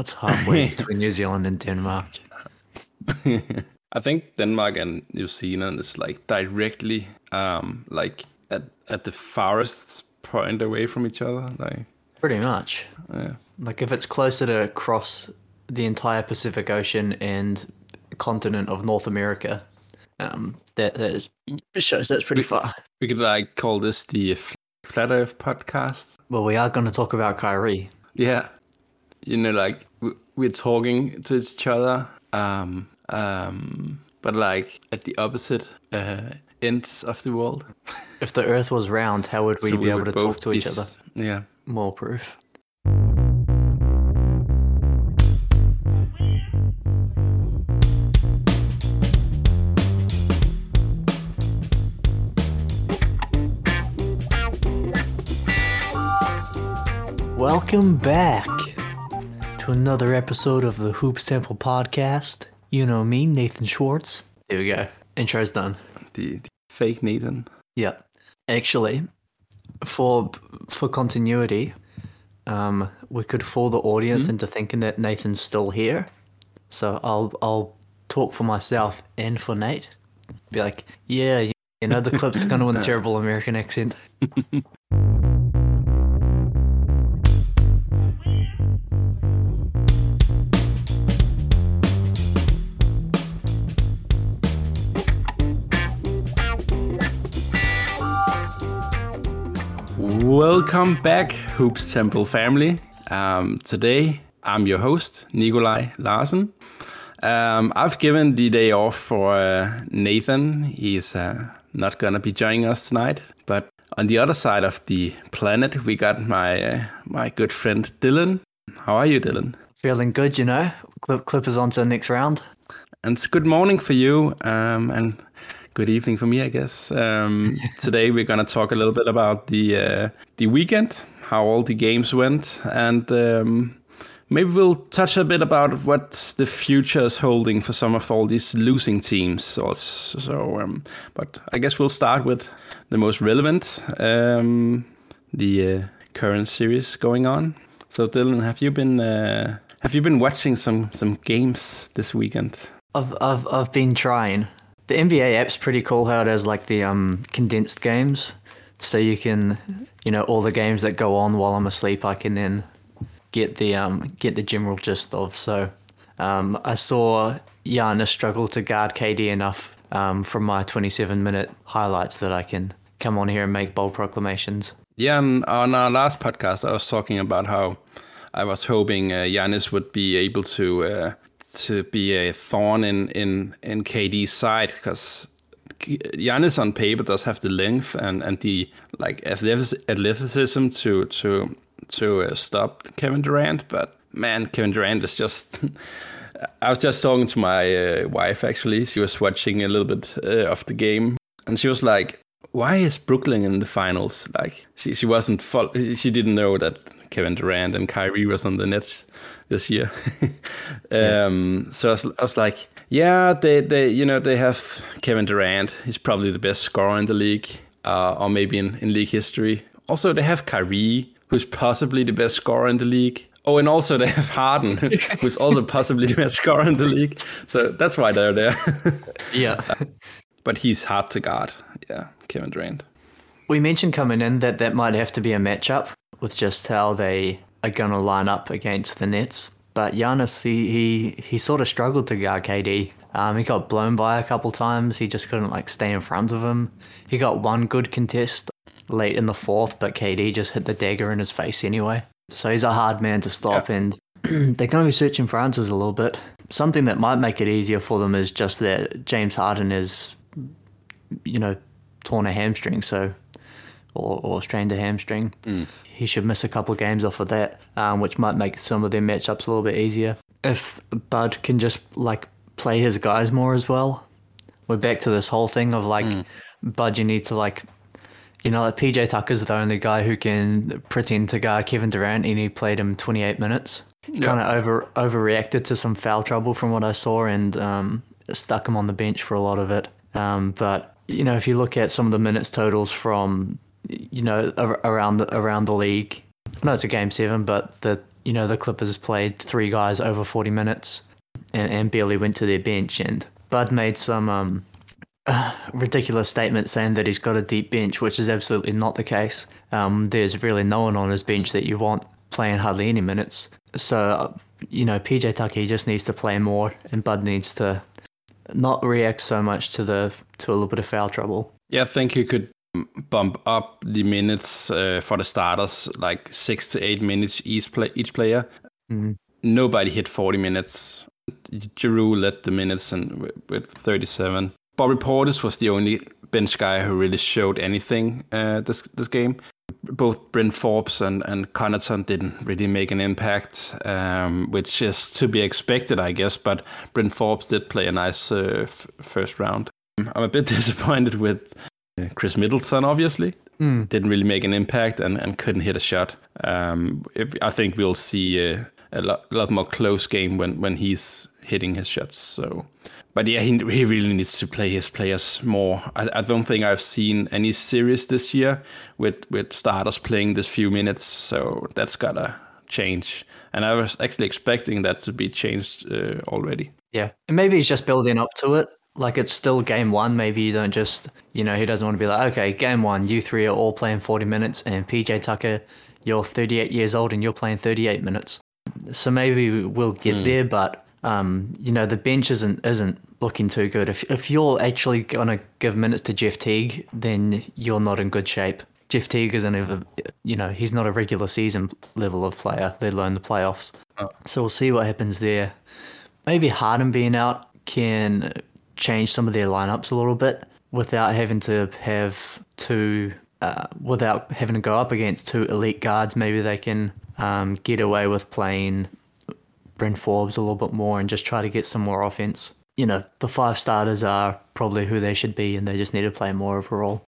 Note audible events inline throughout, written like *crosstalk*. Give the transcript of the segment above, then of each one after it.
What's halfway *laughs* between New Zealand and Denmark? *laughs* I think Denmark and New Zealand is like directly um like at at the farthest point away from each other. Like Pretty much. yeah. Like if it's closer to cross the entire Pacific Ocean and continent of North America, um, that, that is, it shows that's pretty far. We could like call this the Flat Earth podcast. Well, we are going to talk about Kyrie. Yeah. You know, like we're talking to each other, um, um, but like at the opposite uh, ends of the world. *laughs* If the Earth was round, how would we So be able to talk to each other? Yeah. More proof. Welcome back to another episode of the Hoops Temple podcast. You know me, Nathan Schwartz. There we go. Intro's done. The, the fake Nathan. Yeah. Actually, for for continuity, um, we could fool the audience into thinking that Nathan's still here. So I'll I'll talk for myself and for Nate. Be like, yeah, you you know the clips are going to win a *laughs* terrible American accent. *laughs* Welcome back, Hoops Temple family. Um, today, I'm your host, Nikolai Larsen. Um, I've given the day off for uh, Nathan. He's uh, not going to be joining us tonight. But on the other side of the planet, we got my, uh, my good friend Dylan. How are you, Dylan? Feeling good, you know. Clip Clippers on to the next round. And it's good morning for you, um, and good evening for me, I guess. Um, *laughs* today we're gonna talk a little bit about the uh, the weekend, how all the games went, and um, maybe we'll touch a bit about what the future is holding for some of all these losing teams. Or s- so, um, but I guess we'll start with the most relevant, um, the uh, current series going on. So, Dylan, have you been uh, have you been watching some some games this weekend? I've I've I've been trying. The NBA app's pretty cool how it has like the um condensed games. So you can you know, all the games that go on while I'm asleep I can then get the um get the general gist of. So um I saw Giannis struggle to guard KD enough um from my twenty seven minute highlights that I can come on here and make bold proclamations. Yeah, and on our last podcast, I was talking about how I was hoping uh, Giannis would be able to uh, to be a thorn in in in KD's side because Giannis on paper does have the length and and the like athleticism to to to uh, stop Kevin Durant, but man, Kevin Durant is just. *laughs* I was just talking to my uh, wife actually. She was watching a little bit uh, of the game, and she was like, "Why is Brooklyn in the finals?" Like she she wasn't fol- she didn't know that Kevin Durant and Kyrie was on the Nets this year. *laughs* um, So I was, I was like, "Yeah, they they you know they have Kevin Durant. He's probably the best scorer in the league, uh, or maybe in in league history. Also, they have Kyrie, who's possibly the best scorer in the league." Oh, and also they have Harden, *laughs* who's also possibly the best scorer in the league. So that's why they're there. *laughs* Yeah. but he's hard to guard. Yeah, Kevin Durant. We mentioned coming in that that might have to be a matchup with just how they are going to line up against the Nets. But Giannis, he, he, he sort of struggled to guard KD. Um, he got blown by a couple times. He just couldn't like stay in front of him. He got one good contest late in the fourth, but KD just hit the dagger in his face anyway. So he's a hard man to stop, and *clears throat* they're going to be searching for answers a little bit. Something that might make it easier for them is just that James Harden is, you know, torn a hamstring, so or, or strained a hamstring. He should miss a couple of games off of that, um, which might make some of their matchups a little bit easier. If Bud can just like play his guys more as well, we're back to this whole thing of like Bud, you need to like, you know, like PJ Tucker's the only guy who can pretend to guard Kevin Durant, and he played him 28 minutes. Kind of over overreacted to some foul trouble from what I saw, and um, stuck him on the bench for a lot of it. Um, but you know, if you look at some of the minutes totals from you know ar- around the around the league, I know it's a game seven, but the you know, the Clippers played three guys over 40 minutes and, and barely went to their bench. And Bud made some um, *sighs* ridiculous statement saying that he's got a deep bench, which is absolutely not the case. Um, there's really no one on his bench that you want playing hardly any minutes. So, you know, PJ Tucker just needs to play more, and Bud needs to not react so much to the to a little bit of foul trouble. Yeah, I think you could bump up the minutes uh, for the starters, like six to eight minutes each play each player. Mm. Nobody hit forty minutes. Jrue led the minutes and with thirty seven. Bobby Portis was the only bench guy who really showed anything uh, this this game. Both Bryn Forbes and, and Connaughton didn't really make an impact, um, which is to be expected, I guess. But Bryn Forbes did play a nice uh, f- first round. I'm a bit *laughs* disappointed with Khris Middleton, obviously. Mm. Didn't really make an impact and, and couldn't hit a shot. Um, if, I think we'll see uh, a lot, a lot more close game when, when he's hitting his shots. So but yeah, he, he really needs to play his players more. I, I don't think I've seen any series this year with, with starters playing this few minutes, so that's gotta change. And I was actually expecting that to be changed uh, already. Yeah, and maybe he's just building up to it. Like it's still game one. Maybe you don't just, you know, he doesn't want to be like, okay, game one, you three are all playing 40 minutes, and PJ Tucker, you're 38 years old and you're playing 38 minutes. So maybe we'll get mm. there, but um, you know, the bench isn't isn't looking too good. If if you're actually gonna give minutes to Jeff Teague, then you're not in good shape. Jeff Teague isn't ever, you know, he's not a regular season level of player, let alone the playoffs. Oh. So we'll see what happens there. Maybe Harden being out can change some of their lineups a little bit without having to have two, uh, without having to go up against two elite guards. Maybe they can um, get away with playing Bryn Forbes a little bit more and just try to get some more offense. You know, the five starters are probably who they should be, and they just need to play more overall.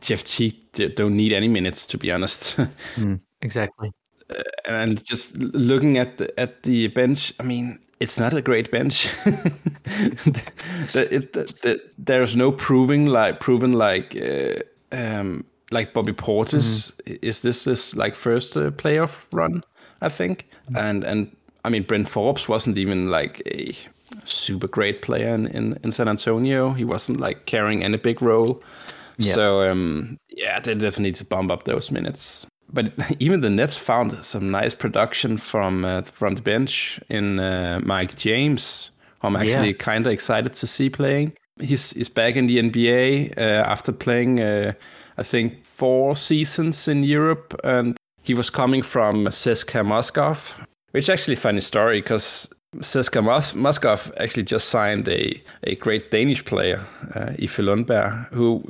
Jeff Teague don't need any minutes, to be honest. *laughs* mm, exactly. Uh, and just looking at the, at the bench, I mean, it's not a great bench. *laughs* the, it, the, there's no proving like proven like uh, um, like Bobby Portis. Mm. Is this this like first uh, playoff run? I think, mm. and and I mean, Bryn Forbes wasn't even like a super great player in, in, in San Antonio. He wasn't like carrying any big role. Yeah. So um, yeah, they definitely need to bump up those minutes. But *laughs* even the Nets found some nice production from uh, from the bench in uh, Mike James. I'm actually yeah. kind of excited to see playing. He's he's back in the NBA uh, after playing, uh, I think, four seasons in Europe, and he was coming from CSKA Moscow, which is actually a funny story because CSKA Moscow actually just signed a, a great Danish player, uh, Iffe Lundberg, who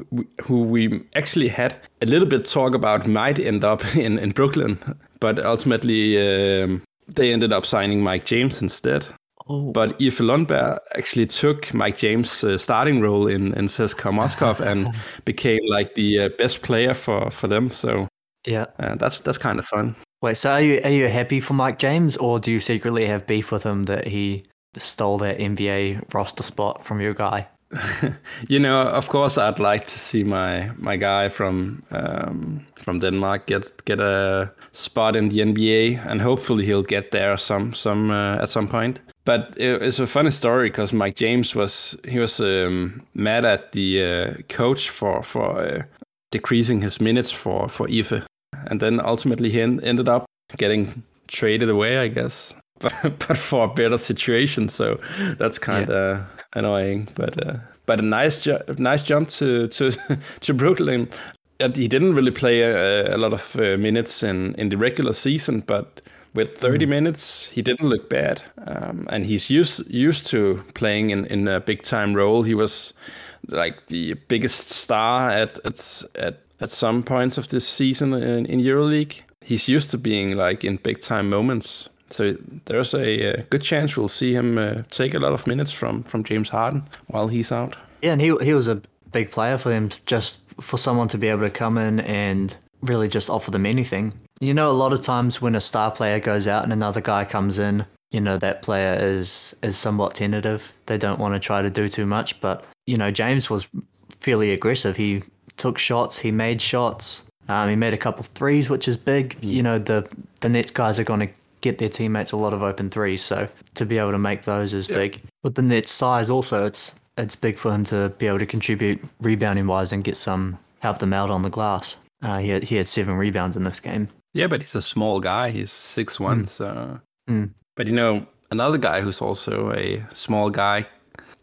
who we actually had a little bit talk about might end up *laughs* in, in Brooklyn, but ultimately um, they ended up signing Mike James instead. Oh. But Iffe Lundberg actually took Mike James' uh, starting role in, in CSKA Moscow and *laughs* became like the uh, best player for, for them. So yeah, uh, that's that's kind of fun. Wait, so are you are you happy for Mike James, or do you secretly have beef with him that he stole that NBA roster spot from your guy? *laughs* you know, of course, I'd like to see my my guy from um, from Denmark get get a spot in the NBA, and hopefully he'll get there some some uh, at some point. But it's a funny story because Mike James was he was um, mad at the uh, coach for for uh, decreasing his minutes for for Iffe, and then ultimately he ended up getting traded away, I guess, *laughs* but, for a better situation. So that's kind of yeah. annoying, but uh, but a nice ju- nice jump to to *laughs* to Brooklyn. He didn't really play a, a lot of uh, minutes in in the regular season, but with 30 mm. minutes, he didn't look bad, um, and he's used used to playing in in a big time role. He was like the biggest star at at at at some points of this season in, in EuroLeague. He's used to being like in big time moments. So there's a, a good chance we'll see him uh, take a lot of minutes from from James Harden while he's out. Yeah, and he he was a big player for him Just for someone to be able to come in and really just offer them anything. You know, a lot of times when a star player goes out and another guy comes in, you know that player is is somewhat tentative. They don't want to try to do too much, but you know James was fairly aggressive. He took shots, he made shots. Um, he made a couple threes, which is big. You know, the the Nets guys are going to get their teammates a lot of open threes. So to be able to make those is big. With the Nets' size, also, it's it's big for him to be able to contribute rebounding wise and get some help them out on the glass. Uh, he had, he had seven rebounds in this game. Yeah, but he's a small guy. He's six one. So, Mm. but you know, another guy who's also a small guy,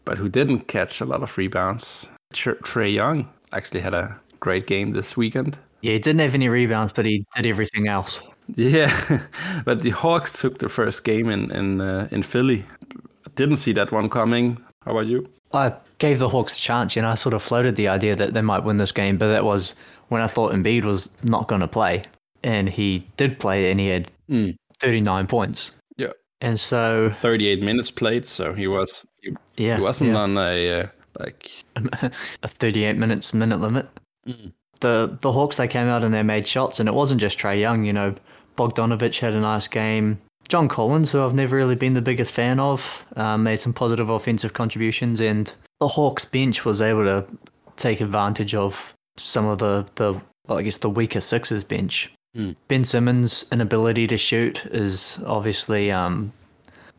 but who didn't catch a lot of rebounds. Tr- Trae Young actually had a great game this weekend. Yeah, he didn't have any rebounds, but he did everything else. Yeah, *laughs* but the Hawks took the first game in in uh, in Philly. Didn't see that one coming. How about you? I gave the Hawks a chance. You know, I sort of floated the idea that they might win this game, but that was when I thought Embiid was not going to play, and he did play, and he had Mm. 39 points. Yeah, And so, 38 minutes played, so he was he, yeah, he wasn't yeah. on a uh, like *laughs* a 38 minutes minute limit. Mm. The the Hawks they came out and they made shots, and it wasn't just Trae Young. You know, Bogdanovich had a nice game. John Collins, who I've never really been the biggest fan of, um, made some positive offensive contributions, and the Hawks bench was able to take advantage of some of the the well, I guess the weaker Sixers bench. Mm. Ben Simmons' inability to shoot is obviously um,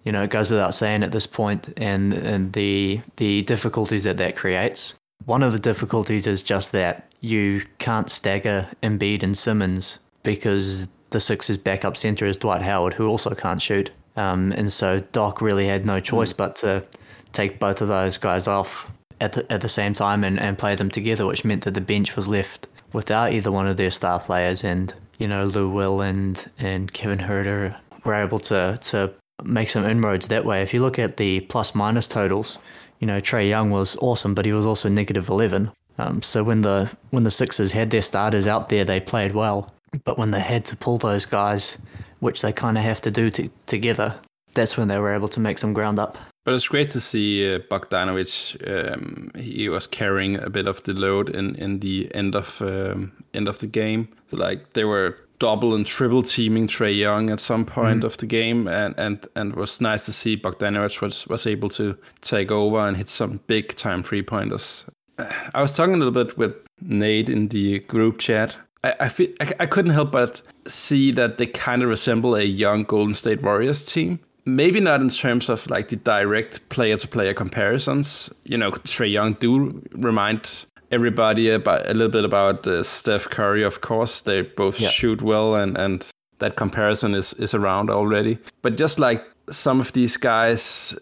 you know, it goes without saying at this point, and and the the difficulties that that creates. One of the difficulties is just that you can't stagger Embiid and Simmons because the Sixers' backup center is Dwight Howard, who also can't shoot. Um, and so Doc really had no choice but to take both of those guys off at the, at the same time and, and play them together, which meant that the bench was left without either one of their star players. And you know, Lou Will and and Kevin Huerter were able to to make some inroads that way. If you look at the plus minus totals, you know Trae Young was awesome, but he was also negative eleven. Um, so when the when the Sixers had their starters out there, they played well. But when they had to pull those guys, which they kind of have to do to, together, that's when they were able to make some ground up. But it's great to see uh, Bogdanovich. Um, he was carrying a bit of the load in, in the end of um, end of the game. So like they were double and triple teaming Trae Young at some point mm. of the game, and, and and it was nice to see Bogdanovich was was able to take over and hit some big time three pointers. *sighs* I was talking a little bit with Nate in the group chat. I I, feel, I, I couldn't help but see that they kind of resemble a young Golden State Warriors team. Maybe not in terms of like the direct player to player comparisons. You know, Trae Young do remind everybody about a little bit about uh, Steph Curry. Of course, they both Yeah. shoot well, and and that comparison is is around already. But just like some of these guys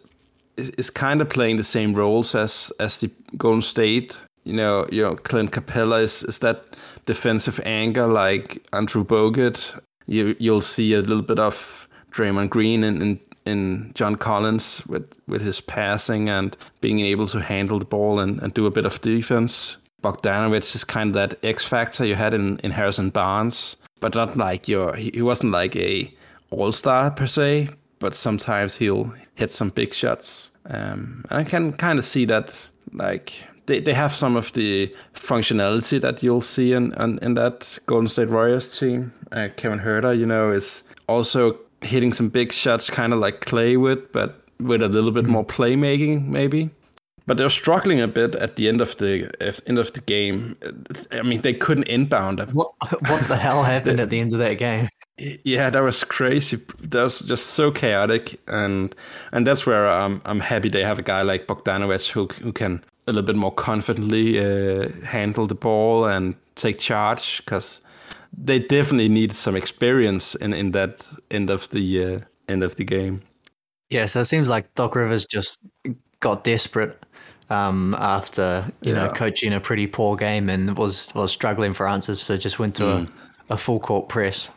is, is kind of playing the same roles as as the Golden State. You know, you know, Clint Capela is is that defensive anchor like Andrew Bogut. You you'll see a little bit of Draymond Green and. and in John Collins with, with his passing and being able to handle the ball and, and do a bit of defense. Bogdanovich is kind of that X factor you had in, in Harrison Barnes, but not like your he wasn't like a all star per se, but sometimes he'll hit some big shots. Um, and I can kind of see that like they, they have some of the functionality that you'll see in, in, in that Golden State Warriors team. Uh, Kevin Huerter, you know, is also hitting some big shots, kind of like Clay would, but with a little bit more playmaking, maybe. But they're struggling a bit at the end of the end of the game. I mean, they couldn't inbound. What what the hell happened at the end of that game? Yeah, that was crazy. That was just so chaotic, and and that's where I'm I'm happy they have a guy like Bogdanovich who who can a little bit more confidently uh, handle the ball and take charge because they definitely need some experience in in that end of the uh, end of the game. Yeah, so it seems like Doc Rivers just got desperate um, after you know coaching a pretty poor game and was was struggling for answers, so just went to a, a full court press,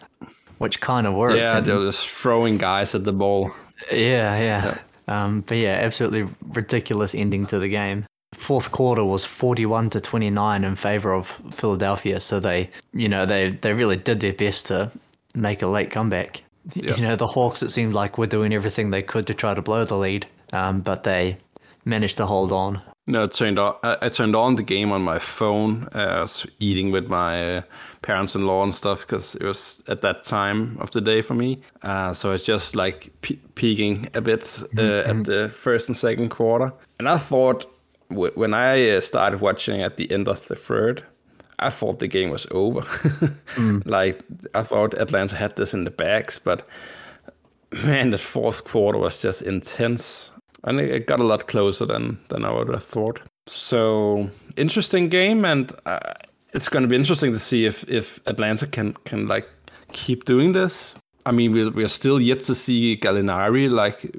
which kind of worked. Yeah, and- they were just throwing guys at the ball. yeah, yeah. Um, but yeah, absolutely ridiculous ending to the game. Fourth quarter was forty-one to twenty-nine in favor of Philadelphia, so they, you know, they they really did their best to make a late comeback. Yeah. You know, the Hawks, it seemed like were doing everything they could to try to blow the lead, um, but they managed to hold on. No, I turned on. I I turned on the game on my phone. Uh, I was eating with my uh, parents-in-law and stuff because it was at that time of the day for me. Uh, so it's just like pe- peaking a bit uh, at the first and second quarter. And I thought w- when I uh, started watching at the end of the third, I thought the game was over. *laughs* Like I thought Atlanta had this in the bags, but man, that fourth quarter was just intense, and it got a lot closer than than I would have thought. So interesting game, and uh, it's going to be interesting to see if if Atlanta can can like keep doing this. I mean, we're we're still yet to see Gallinari like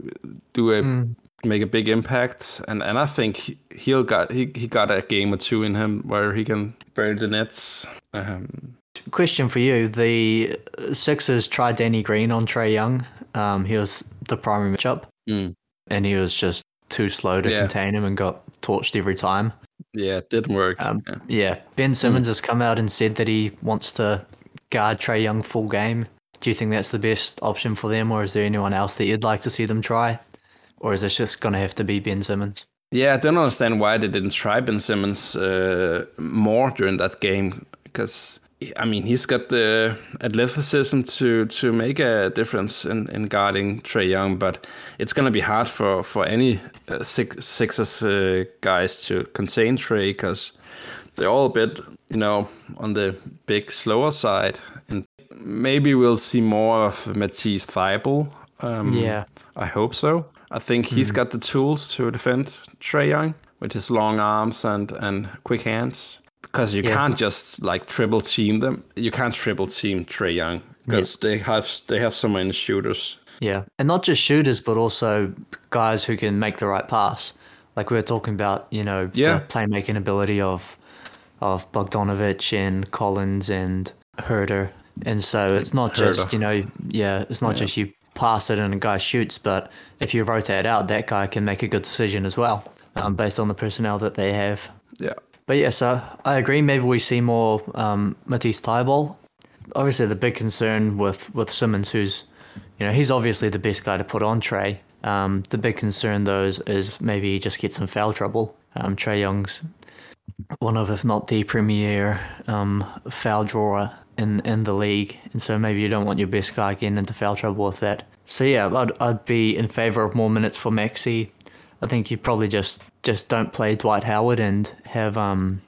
do a mm. make a big impact, and and I think he'll got he he got a game or two in him where he can bury the nets. Um, Question for you: The Sixers tried Danny Green on Trae Young. Um, he was the primary matchup, mm. And he was just too slow to yeah. contain him and got torched every time. Yeah, it didn't work. Um, yeah. yeah. Ben Simmons mm. has come out and said that he wants to guard Trae Young full game. Do you think that's the best option for them, or is there anyone else that you'd like to see them try? Or is this just going to have to be Ben Simmons? Yeah, I don't understand why they didn't try Ben Simmons uh, more during that game because I mean, he's got the athleticism to to make a difference in, in guarding Trae Young, but it's going to be hard for for any uh, six, Sixers uh, guys to contain Trae because they're all a bit, you know, on the big slower side. And maybe we'll see more of Matisse Thybulle. Um, yeah, I hope so. I think he's mm. got the tools to defend Trae Young with his long arms and and quick hands because you yeah. can't just like triple team them. You can't triple team Trae Young because yeah. they have they have so many shooters. Yeah, and not just shooters, but also guys who can make the right pass. Like we were talking about, you know, yeah. the playmaking ability of of Bogdanovich and Collins and Huerter. And so it's not just, you know, yeah, it's not yeah. just you pass it and a guy shoots, but if you rotate out, that guy can make a good decision as well, um, based on the personnel that they have. Yeah. But yeah, so I agree. Maybe we see more um, Matisse Thybulle. Obviously, the big concern with, with Simmons, who's, you know, he's obviously the best guy to put on Trae. Um, the big concern, though, is, is maybe he just gets some foul trouble. Um, Trae Young's one of, if not the premier um, foul drawer in, in the league. And so maybe you don't want your best guy getting into foul trouble with that. So yeah, I'd, I'd be in favor of more minutes for Maxey. I think you probably just just don't play Dwight Howard and have um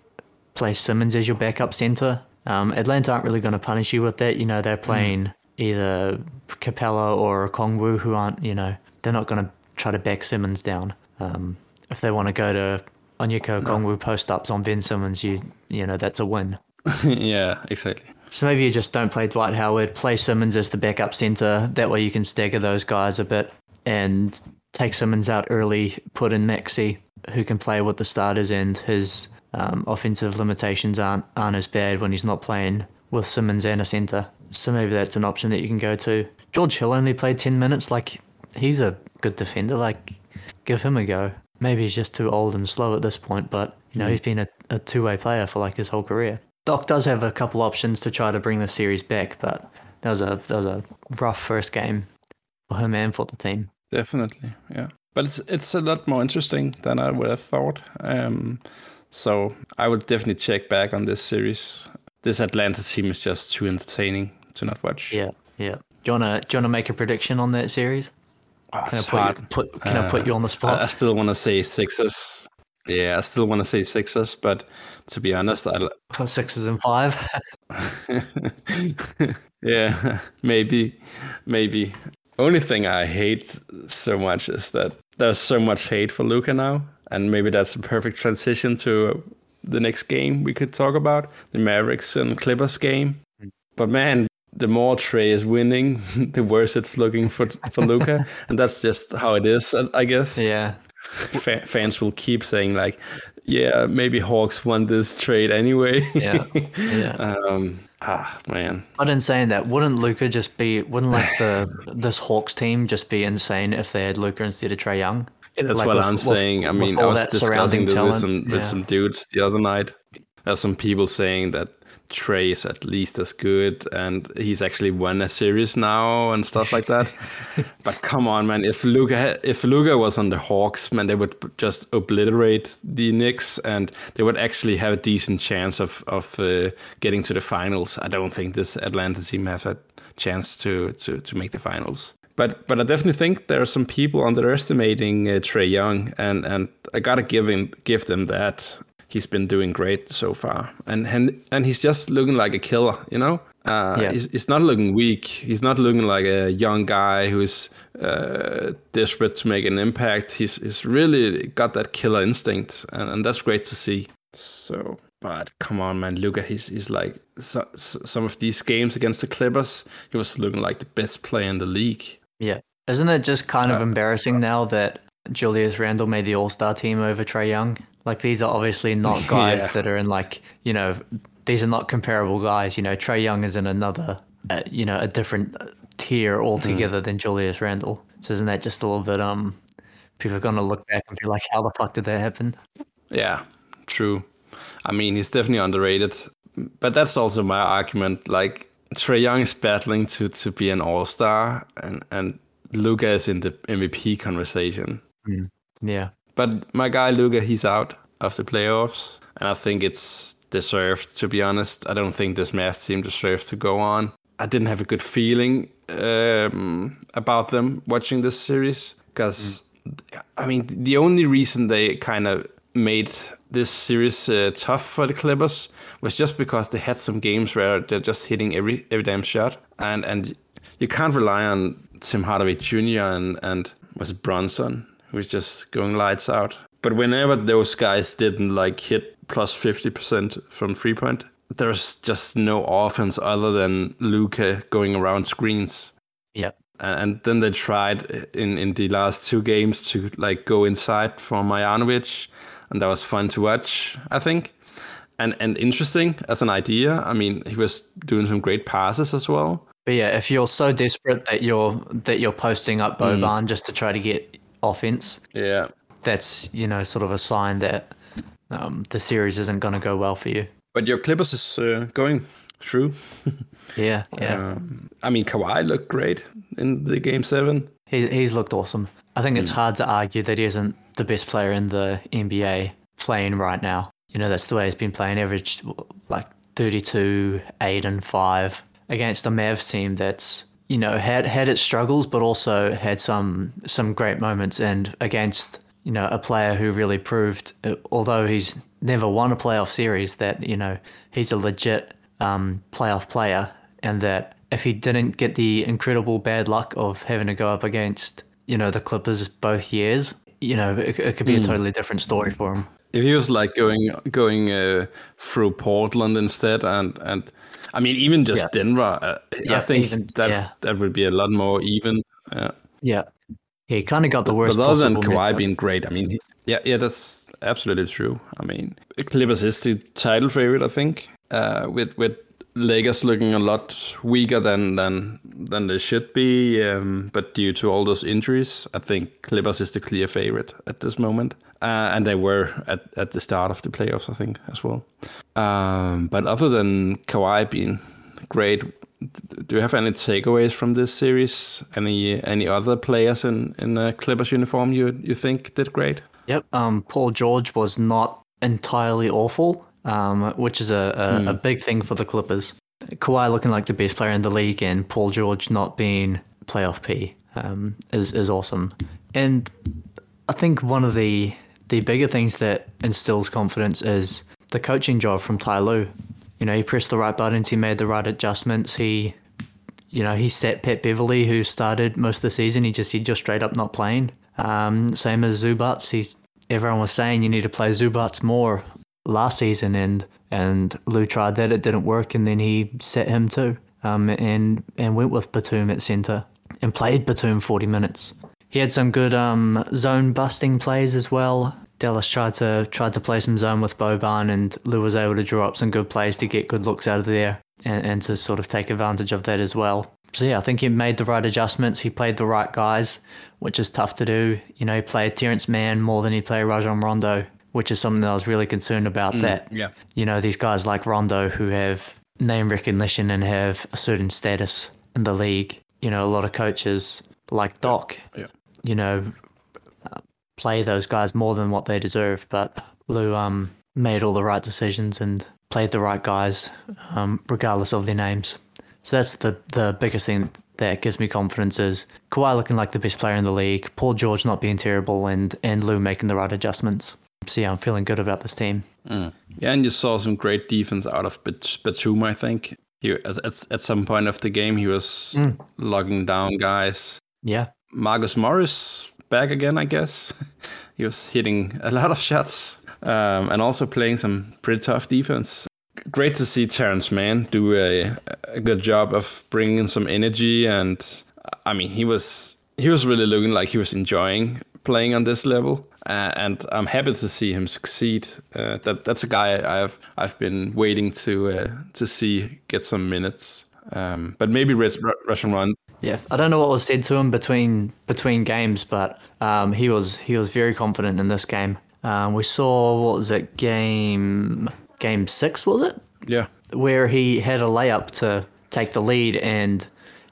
play Simmons as your backup center. Um, Atlanta aren't really going to punish you with that. You know, they're playing mm. either Capela or Kongwu, who aren't, you know, they're not going to try to back Simmons down. Um, if they want to go to Onyeka no. Kongwu post ups on Ben Simmons, you you know that's a win. *laughs* yeah, exactly. So maybe you just don't play Dwight Howard, play Simmons as the backup center. That way you can stagger those guys a bit and take Simmons out early, put in Maxey, who can play with the starters, and his um, offensive limitations aren't aren't as bad when he's not playing with Simmons and a centre. So maybe that's an option that you can go to. George Hill only played ten minutes. Like he's a good defender. Like give him a go. Maybe he's just too old and slow at this point, but you know mm. he's been a, a two way player for like his whole career. Doc does have a couple options to try to bring the series back, but that was a that was a rough first game for him and for the team. Definitely, yeah. But it's it's a lot more interesting than I would have thought. Um, so I would definitely check back on this series. This Atlanta team is just too entertaining to not watch. Yeah, yeah. Do you wanna do you wanna make a prediction on that series? Oh, can I put, you, put Can uh, I put you on the spot? I, I still want to say Sixers. Yeah, I still want to say Sixers, but to be honest, I *laughs* Sixers and five. *laughs* yeah, maybe, maybe. Only thing I hate so much is that there's so much hate for Luka now, and maybe that's a perfect transition to the next game we could talk about the Mavericks and Clippers game. But man, the more Trae is winning, *laughs* the worse it's looking for for Luka, *laughs* and that's just how it is, I guess. Yeah. F- fans will keep saying like, "Yeah, maybe Hawks won this trade anyway." yeah. *laughs* Yeah. um, Ah man. But in saying that, wouldn't Luka just be wouldn't like the *sighs* this Hawks team just be insane if they had Luka instead of Trae Young? Yeah, that's like what with, I'm saying. I mean, I was discussing this with some with some dudes the other night. There's some people saying that Trae is at least as good, and he's actually won a series now and stuff like that. *laughs* but come on, man! If Luka if Luka was on the Hawks, man, they would just obliterate the Knicks, and they would actually have a decent chance of of uh, getting to the finals. I don't think this Atlanta team have a chance to to to make the finals. But but I definitely think there are some people underestimating uh, Trae Young, and and I gotta give him give them that he's been doing great so far, and and and he's just looking like a killer, you know. Uh, Yeah. he's, he's not looking weak. He's not looking like a young guy who's uh, desperate to make an impact. He's he's really got that killer instinct, and, and that's great to see. So, but come on, man, Luka, he's he's like so, so- some of these games against the Clippers, he was looking like the best player in the league. Yeah. Isn't it just kind of embarrassing now that Julius Randle made the All Star team over Trae Young? Like these are obviously *laughs* not guys Yeah. that are in like you know these are not comparable guys. You know Trae Young is in another uh, you know a different uh, tier altogether than Julius Randle. So isn't that just a little bit um people are gonna look back and be like how the fuck did that happen? Yeah, true. I mean, he's definitely underrated, but that's also my argument. Like Trae Young is battling to to be an All Star, and and Luka is in the MVP conversation. Yeah. But my guy Luka, he's out of the playoffs, and I think it's deserved. To be honest, I don't think this Mavs team deserves to go on. I didn't have a good feeling um, about them watching this series because, I mean, the only reason they kind of made this series uh, tough for the Clippers was just because they had some games where they're just hitting every every damn shot, and and you can't rely on Tim Hardaway Jr. and and was Brunson who's just going lights out. But whenever those guys didn't like hit plus fifty percent from three point, there's just no offense other than Luka going around screens. Yeah. And then they tried in, in the last two games to like go inside for Marjanovic, and that was fun to watch, I think. And and interesting as an idea. I mean, he was doing some great passes as well. But yeah, if you're so desperate that you're that you're posting up mm. Boban just to try to get offense, Yeah. that's you know sort of a sign that um, the series isn't going to go well for you. But your Clippers is uh, going through. *laughs* Yeah, yeah. Um, I mean, Kawhi looked great in the game seven. He, he's looked awesome. I think it's hard to argue that he isn't the best player in the NBA playing right now. You know, that's the way he's been playing, average like 32, 8, and 5 against a Mavs team that's, you know, had had its struggles, but also had some some great moments. And against, you know, a player who really proved, uh, although he's never won a playoff series, that, you know, he's a legit um, playoff player and that if he didn't get the incredible bad luck of having to go up against, you know, the Clippers both years, you know, it, it could be a totally different story for him. If he was like going going uh, through Portland instead, and and I mean even just Yeah. Denver, uh, I think even- that yeah. that would be a lot more even. Yeah. Yeah. He kind of got the worst But other than Kawhi matchup. being great, I mean, he- yeah, yeah, that's absolutely true. I mean, Clippers is the title favorite, I think, uh, with with Lakers looking a lot weaker than than than they should be, um, but due to all those injuries, I think Clippers is the clear favorite at this moment, uh, and they were at at the start of the playoffs, I think, as well. Um, but other than Kawhi being great. Do you have any takeaways from this series? Any any other players in in a Clippers uniform you you think did great? Yep. Um, Paul George was not entirely awful, um, which is a, a, a big thing for the Clippers. Kawhi looking like the best player in the league, and Paul George not being playoff P um, is is awesome. And I think one of the the bigger things that instills confidence is the coaching job from Ty Lue. You know, he pressed the right buttons, he made the right adjustments, he you know, he set Pat Beverley, who started most of the season. He just he just straight up not playing. Um, same as Zubac. He's everyone was saying you need to play Zubac more last season, and and Lue tried that. It didn't work, and then he set him too. Um, and and went with Batum at center and played Batum forty minutes. He had some good um, zone busting plays as well. Dallas tried to tried to play some zone with Boban, and Lue was able to draw up some good plays to get good looks out of there and, and to sort of take advantage of that as well. So yeah, I think he made the right adjustments. He played the right guys, which is tough to do. You know, he played Terance Mann more than he played Rajon Rondo, which is something that I was really concerned about. that yeah. you know these guys like Rondo who have name recognition and have a certain status in the league. You know, a lot of coaches like Doc, Yeah. you know, uh, play those guys more than what they deserve. But Lue um, made all the right decisions and played the right guys, um, regardless of their names. So that's the the biggest thing that gives me confidence is Kawhi looking like the best player in the league, Paul George not being terrible, and and Lue making the right adjustments. So yeah, I'm feeling good about this team. Yeah, and you saw some great defense out of Bat- Batum, I think. he at, at some point of the game he was Mm. logging down guys. Yeah. Marcus Morris back again, I guess. *laughs* he was hitting a lot of shots um, and also playing some pretty tough defense. Great to see Terance Mann do a, a good job of bringing in some energy, and I mean he was he was really looking like he was enjoying playing on this level, uh, and I'm happy to see him succeed. Uh, that that's a guy I've I've been waiting to uh, to see get some minutes. Um, but maybe Res- Ru- Russian Run Yeah, I don't know what was said to him between between games, but um, he was he was very confident in this game. Um, we saw what was it game game six was it yeah. where he had a layup to take the lead and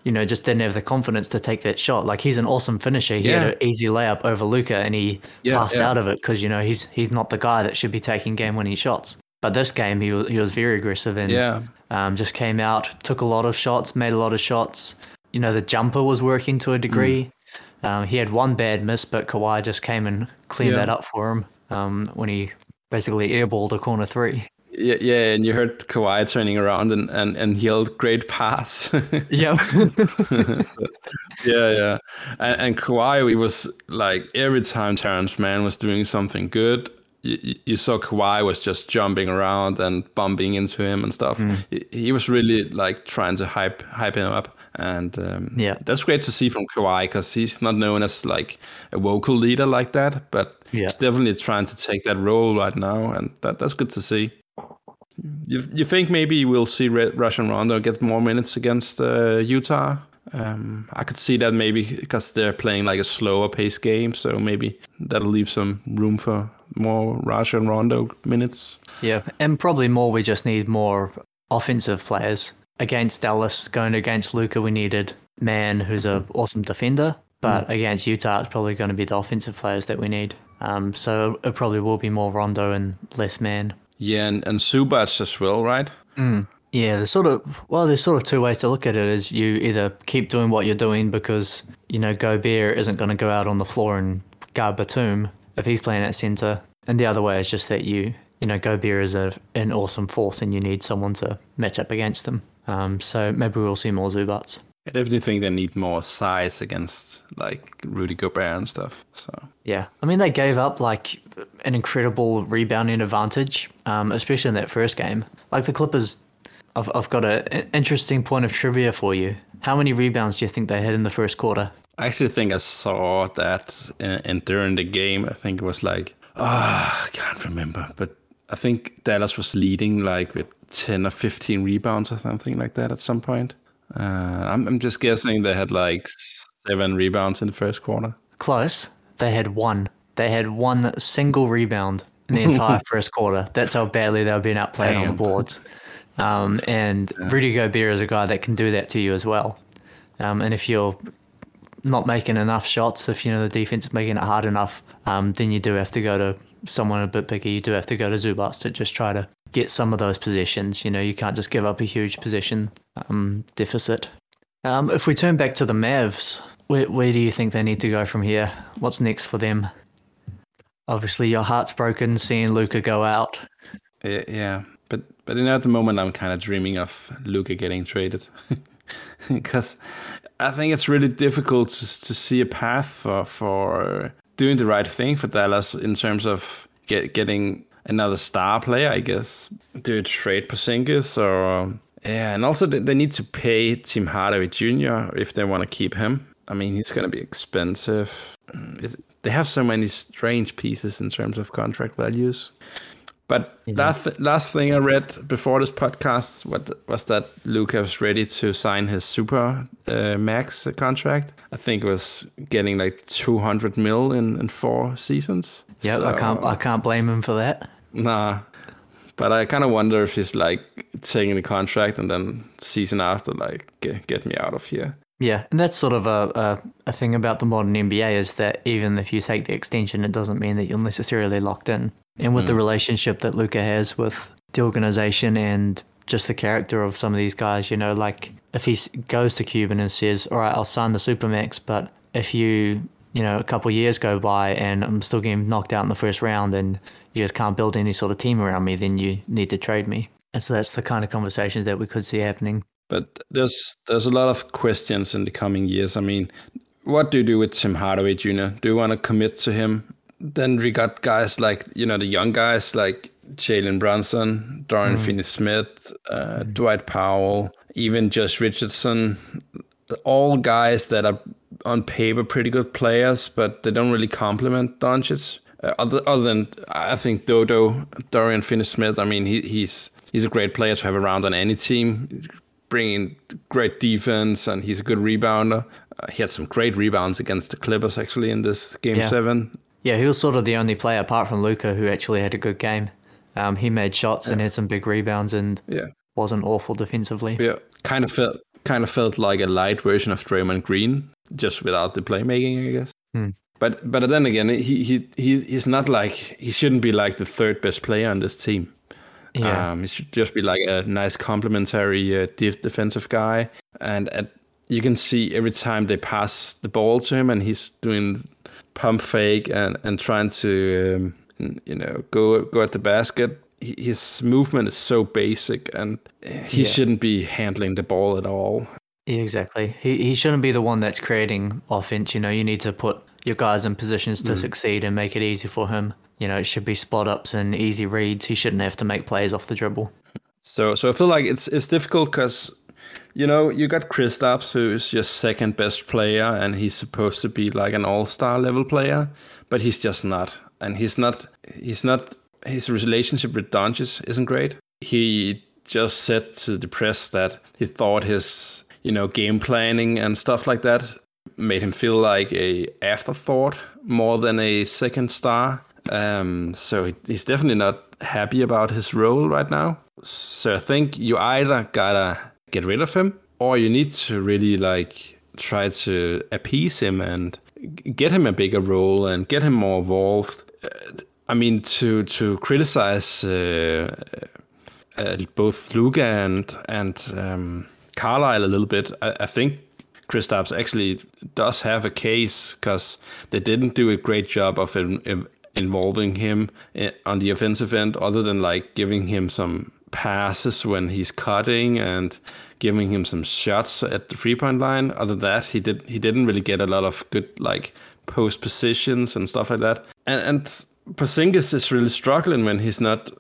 you know just didn't have the confidence to take that shot. Like he's an awesome finisher. He had an easy layup over Luka and he Yeah, passed yeah. out of it because you know he's he's not the guy that should be taking game winning shots. But this game he was he was very aggressive and Yeah. um, just came out, took a lot of shots, made a lot of shots. You know, the jumper was working to a degree. Um, he had one bad miss, but Kawhi just came and cleaned Yeah. that up for him um, when he basically airballed a corner three. Yeah, yeah, and you heard Kawhi turning around and, and, and yelled, "Great pass!" *laughs* Yeah. yeah, yeah, and, and Kawhi, he was like every time Terance Mann was doing something good, you, you saw Kawhi was just jumping around and bumping into him and stuff. He, he was really like trying to hype hype him up, and um, Yeah. that's great to see from Kawhi because he's not known as like a vocal leader like that, but Yeah. he's definitely trying to take that role right now, and that that's good to see. You, you think maybe we'll see Red Rajon Rondo get more minutes against uh, Utah? Um, I could see that maybe because they're playing like a slower pace game, so maybe that'll leave some room for more Rajon Rondo minutes. yeah. And probably more, we just need more offensive players. Against Dallas, going against Luka, we needed Mann, who's an awesome defender. But against Utah, it's probably going to be the offensive players that we need. Um, so it probably will be more Rondo and less Mann. Yeah, and, and Zubac as well, right? Yeah, there's sort of well, there's sort of two ways to look at it. Is you either keep doing what you're doing because you know Gobert isn't going to go out on the floor and guard Batum if he's playing at center, and the other way is just that you you know Gobert is a, an awesome force and you need someone to match up against them. Um, so maybe we'll see more Zubac. I definitely think they need more size against like Rudy Gobert and stuff. So Yeah, I mean they gave up like an incredible rebounding advantage, um, especially in that first game. Like the Clippers, I've I've got a- an interesting point of trivia for you. How many rebounds do you think they had in the first quarter? I actually think I saw that in, in during the game. I think it was like, ah, I can't remember, but I think Dallas was leading like with 10 or 15 rebounds or something like that at some point. Uh, I'm, I'm just guessing they had like seven rebounds in the first quarter. Close. They had one. They had one single rebound in the entire *laughs* first quarter. That's how badly they were being outplayed on the boards. Um, and Rudy Gobert is a guy that can do that to you as well. Um, and if you're not making enough shots, if you know the defense is making it hard enough, um, then you do have to go to someone a bit bigger. You do have to go to Zubac to just try to get some of those possessions. You know, you can't just give up a huge possession um, deficit. Um, if we turn back to the Mavs, where, where do you think they need to go from here? What's next for them? Obviously, your heart's broken seeing Luka go out. Yeah, but but you know, at the moment, I'm kind of dreaming of Luka getting traded *laughs* because I think it's really difficult to, to see a path for for doing the right thing for Dallas in terms of get, getting another star player. I guess do it trade Porzingis or yeah, and also they need to pay Tim Hardaway Jr. if they want to keep him. I mean, he's going to be expensive. Mm, it, they have so many strange pieces in terms of contract values. But last last thing I read before this podcast what was that Luka was ready to sign his super uh, max contract. I think it was getting like 200 mil in, in four seasons. Yeah, I can't I can't blame him for that. Nah, but I kind of wonder if he's like taking the contract and then season after like get, get me out of here. Yeah, and that's sort of a, a a thing about the modern NBA is that even if you take the extension, it doesn't mean that you're necessarily locked in. And with the mm. relationship that Luka has with the organization and just the character of some of these guys, you know, like if he goes to Cuban and says, "All right, I'll sign the supermax," but if you you know a couple of years go by and I'm still getting knocked out in the first round and you just can't build any sort of team around me, then you need to trade me. And so that's the kind of conversations that we could see happening. But there's there's a lot of questions in the coming years. I mean, what do you do with Tim Hardaway Jr.? Do you want to commit to him? Then we got guys like you know the young guys like Jalen Brunson, Dorian mm. Finney-Smith, uh, mm. Dwight Powell, even Josh Richardson. All guys that are on paper pretty good players, but they don't really complement Doncic. Uh, other, other than I think Dodo, Dorian Finney-Smith. I mean, he, he's he's a great player to have around on any team, bringing great defense, and he's a good rebounder. Uh, he had some great rebounds against the Clippers actually in this game yeah. seven. Yeah, he was sort of the only player apart from Luka who actually had a good game. Um, he made shots yeah. and had some big rebounds and yeah. wasn't awful defensively. Yeah, kind of felt kind of felt like a light version of Draymond Green, just without the playmaking, I guess. Hmm. But but then again, he he he he's not like he shouldn't be like the third best player on this team. Yeah. Um, he should just be like a nice complementary uh, defensive guy, and at, you can see every time they pass the ball to him, and he's doing pump fake and and trying to um, you know go go at the basket. His movement is so basic, and he yeah. shouldn't be handling the ball at all. Exactly. He he shouldn't be the one that's creating offense. You know, you need to put your guys in positions to mm. succeed and make it easy for him. You know, it should be spot ups and easy reads. He shouldn't have to make plays off the dribble. So, so I feel like it's it's difficult because, you know, you got Kristaps, who's your second best player, and he's supposed to be like an all star level player, but he's just not. And he's not. He's not. His relationship with Doncic isn't great. He just said to the press that he thought his, you know, game planning and stuff like that made him feel like a afterthought more than a second star. Um, so he's definitely not happy about his role right now. So I think you either gotta get rid of him, or you need to really like try to appease him and get him a bigger role and get him more involved. Uh, I mean, to to criticize uh, uh, both Luka and and um, Carlisle a little bit, I, I think Kristaps actually does have a case because they didn't do a great job of involving him on the offensive end, other than like giving him some passes when he's cutting and giving him some shots at the three point line. Other than that, he did he didn't really get a lot of good like post positions and stuff like that. And and Porzingis is really struggling when he's not.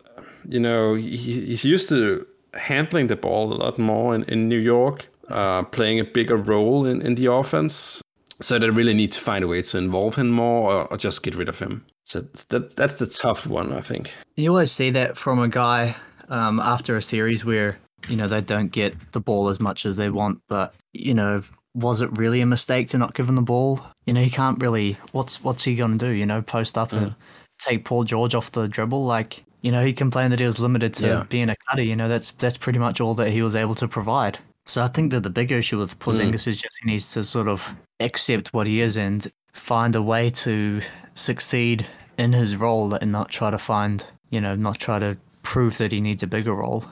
You know, he, he's used to handling the ball a lot more in, in New York uh, playing a bigger role in, in the offense. So they really need to find a way to involve him more or, or just get rid of him. So that, that's the tough one, I think. You always see that from a guy um, after a series where, you know, they don't get the ball as much as they want. But, you know, was it really a mistake to not give him the ball? You know, he can't really, what's what's he going to do? You know, post up mm. and take Paul George off the dribble? Like, you know, he complained that he was limited to yeah. being a cutter. You know, that's that's pretty much all that he was able to provide. So I think that the big issue with Porzingis mm. is just he needs to sort of accept what he is and find a way to succeed in his role and not try to find, you know, not try to prove that he needs a bigger role.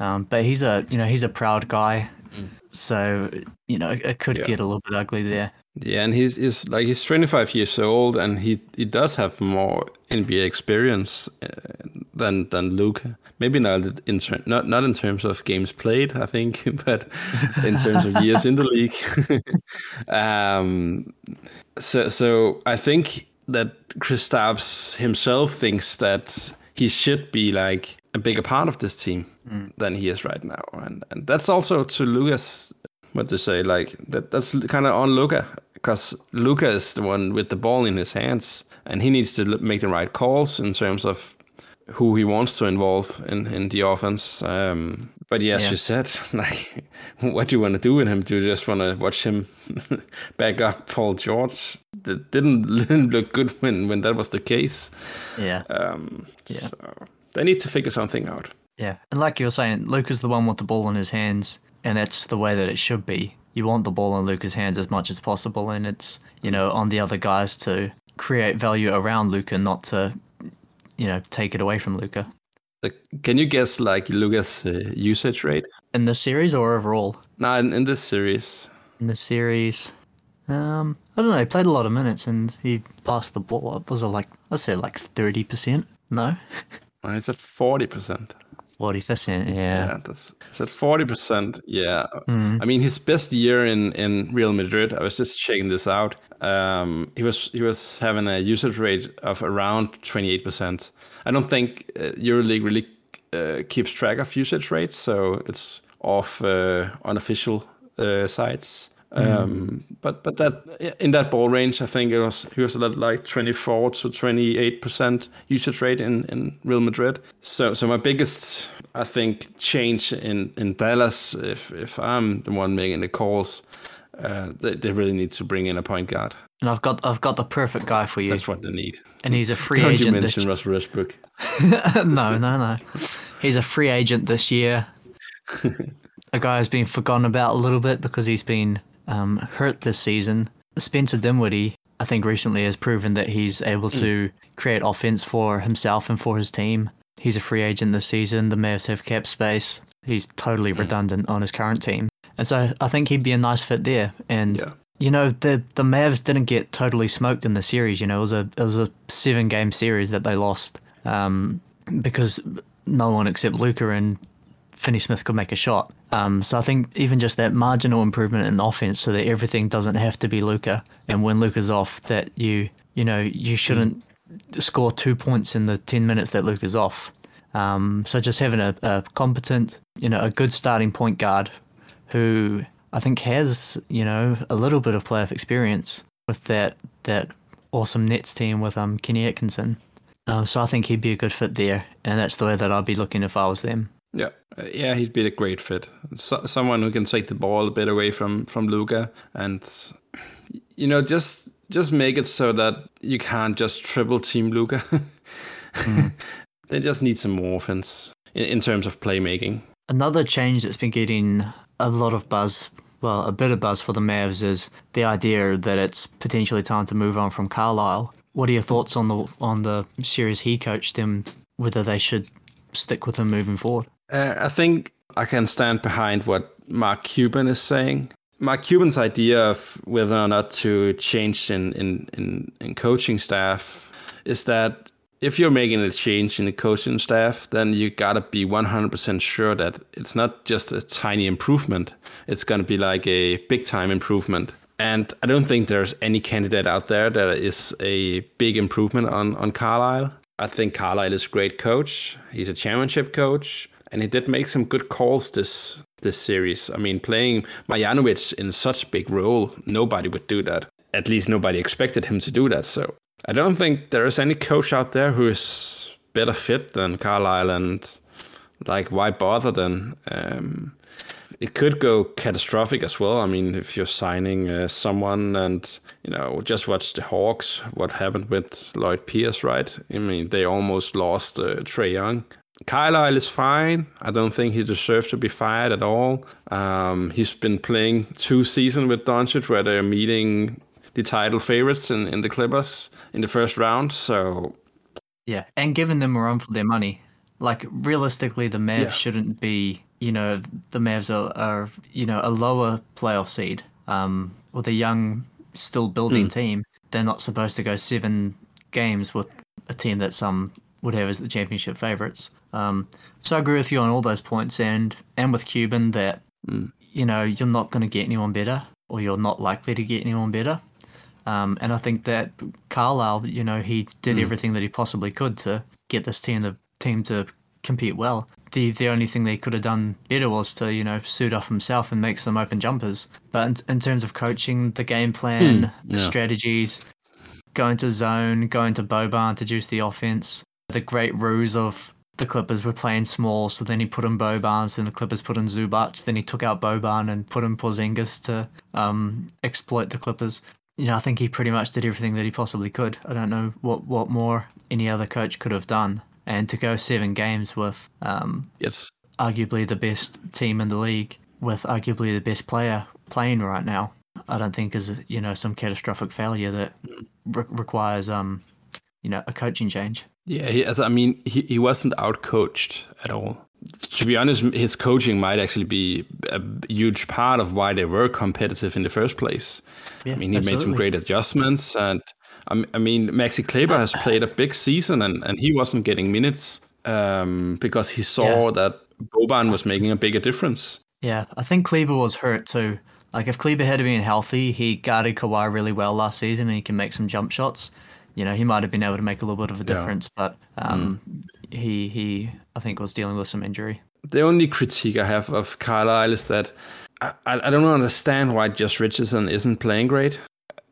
Um, but he's a, you know, he's a proud guy, mm. so you know it could yeah. get a little bit ugly there. Yeah, and he's, he's like he's 25 years old, and he he does have more NBA experience uh, than than Luka. Maybe not in ter- not not in terms of games played, I think, *laughs* but in terms of years in the league. *laughs* um, so so I think that Kristaps himself thinks that he should be like a bigger part of this team mm. than he is right now, and and that's also to Lucas what to say like that that's kind of on Luka because Luka is the one with the ball in his hands and he needs to make the right calls in terms of who he wants to involve in, in the offense. Um, but yes, yeah. you said, *laughs* like, what do you want to do with him? Do you just want to watch him *laughs* back up Paul George? That didn't, *laughs* didn't look good when, when that was the case. Yeah. Um, yeah. So they need to figure something out. Yeah. And like you were saying, Luke is the one with the ball in his hands, and that's the way that it should be. You want the ball in Luka's hands as much as possible, and it's, you know, on the other guys to create value around Luka, not to you know take it away from Luka. Can you guess like Luka's uh, usage rate in this series or overall? No, in, in this series. In the series, um, I don't know. He played a lot of minutes and he passed the ball. Was it like let's say like thirty percent? No. *laughs* It's at forty percent. Forty percent, yeah. Yeah, that's so forty percent. Yeah, I mean his best year in in Real Madrid. I was just checking this out. Um, he was he was having a usage rate of around twenty eight percent. I don't think uh, EuroLeague really uh, keeps track of usage rates, so it's off uh, unofficial uh, sites. Um, but but that in that ball range, I think it was he was at like twenty four to twenty eight percent usage rate in, in Real Madrid. So so my biggest I think change in, in Dallas, if if I'm the one making the calls, uh, they, they really need to bring in a point guard. And I've got I've got the perfect guy for you, That's what they need. and he's a free Don't you agent. This, mention Russell Westbrook? *laughs* no, no, no. He's a free agent this year. *laughs* a guy who's been forgotten about a little bit because he's been um, hurt this season. Spencer Dinwiddie, I think, recently has proven that he's able to create offense for himself and for his team. He's a free agent this season. The Mavs have cap space. He's totally redundant on his current team, and so I think he'd be a nice fit there. And Yeah. you know, the the Mavs didn't get totally smoked in the series. You know, it was a it was a seven game series that they lost um, because no one except Luka and Finney Smith could make a shot. Um, so I think even just that marginal improvement in offense, so that everything doesn't have to be Luka, and when Luka's off, that you you know you shouldn't score two points in the ten minutes that Luka's off. Um, so just having a, a competent, you know, a good starting point guard who I think has you know a little bit of playoff experience with that that awesome Nets team with um Kenny Atkinson. Um, so I think he'd be a good fit there, and that's the way that I'd be looking if I was them. Yeah, yeah, he'd be a great fit. So, someone who can take the ball a bit away from from Luka, and you know, just just make it so that you can't just triple team Luka. Hmm. *laughs* they just need some more offense in, in terms of playmaking. Another change that's been getting a lot of buzz, well, a bit of buzz for the Mavs is the idea that it's potentially time to move on from Carlisle. What are your thoughts on the on the series he coached them? Whether they should stick with him moving forward? Uh, I think I can stand behind what Mark Cuban is saying. Mark Cuban's idea of whether or not to change in, in, in, in coaching staff is that if you're making a change in the coaching staff, then you gotta be 100% sure that it's not just a tiny improvement. It's gonna be like a big time improvement. And I don't think there's any candidate out there that is a big improvement on, on Carlisle. I think Carlisle is a great coach. He's a championship coach, and he did make some good calls this this series. I mean, playing Marjanovic in such a big role, nobody would do that. At least nobody expected him to do that. So I don't think there is any coach out there who is better fit than Carlisle. And like, why bother then? Um, it could go catastrophic as well. I mean, if you're signing uh, someone and, you know, just watch the Hawks, what happened with Lloyd Pierce, right? I mean, they almost lost uh, Trae Young. Carlisle is fine. I don't think he deserves to be fired at all. Um, he's been playing two seasons with Doncic where they're meeting the title favorites in, in the Clippers in the first round. So, Yeah, and giving them a run for their money. Like realistically, the Mavs Yeah. shouldn't be. You know, the Mavs are, are you know a lower playoff seed. Um, with a young, still building team, they're not supposed to go seven games with a team that some would have as the championship favorites. Um, so I agree with you on all those points, and and with Cuban that you know you're not going to get anyone better, or you're not likely to get anyone better. Um, and I think that Carlisle, you know, he did everything that he possibly could to get this team the team to compete well. The the only thing they could have done better was to you know suit up himself and make some open jumpers. But in, in terms of coaching, the game plan, the yeah. strategies, going to zone, going to Boban to juice the offense, the great ruse of the Clippers were playing small, so then he put in Boban, then the Clippers put in Zubac, then he took out Boban and put in Porzingis to um, exploit the Clippers. You know, I think he pretty much did everything that he possibly could. I don't know what, what more any other coach could have done. And to go seven games with um, yes, arguably the best team in the league, with arguably the best player playing right now, I don't think is you know some catastrophic failure that re- requires um you know a coaching change. Yeah, he, as I mean, he, he wasn't outcoached at all. To be honest, his coaching might actually be a huge part of why they were competitive in the first place. Yeah, I mean, he made some great adjustments, and um, I mean, Maxi Kleber has *coughs* played a big season, and, and he wasn't getting minutes um, because he saw Yeah. that Boban was making a bigger difference. Yeah, I think Kleber was hurt too. Like if Kleber had been healthy, he guarded Kawhi really well last season, and he can make some jump shots. You know, he might have been able to make a little bit of a Yeah. difference, but um, he he I think was dealing with some injury. The only critique I have of Carlisle is that I, I don't understand why Josh Richardson isn't playing great.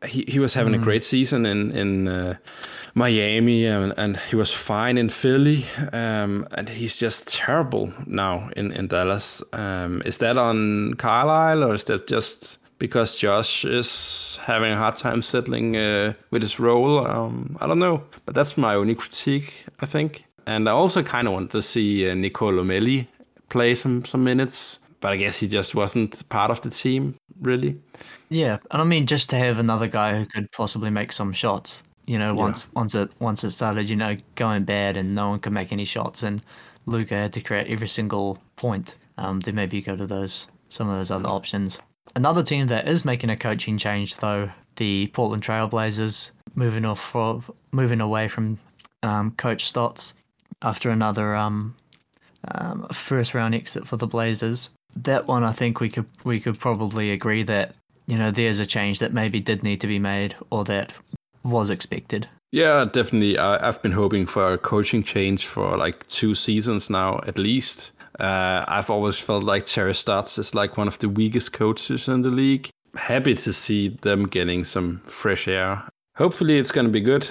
He he was having a great season in in uh, Miami and, and he was fine in Philly, um, and he's just terrible now in in Dallas. Um, is that on Carlisle or is that just because Josh is having a hard time settling uh, with his role? Um, I don't know, but that's my only critique, I think. And I also kind of want to see uh, Nicolo Melli play some some minutes, but I guess he just wasn't part of the team really. Yeah, and I mean just to have another guy who could possibly make some shots. You know, once once it once it started, you know, going bad and no one could make any shots, and Luka had to create every single point. Um, then maybe you go to those some of those other options. Another team that is making a coaching change, though, the Portland Trailblazers, moving off for, moving away from um, Coach Stotts after another um, um, first round exit for the Blazers. That one, I think we could we could probably agree that you know there's a change that maybe did need to be made or that was expected. Yeah, definitely. I, I've been hoping for a coaching change for like two seasons now, at least. Uh, I've always felt like Terry Stotts is like one of the weakest coaches in the league. Happy to see them getting some fresh air. Hopefully, it's going to be good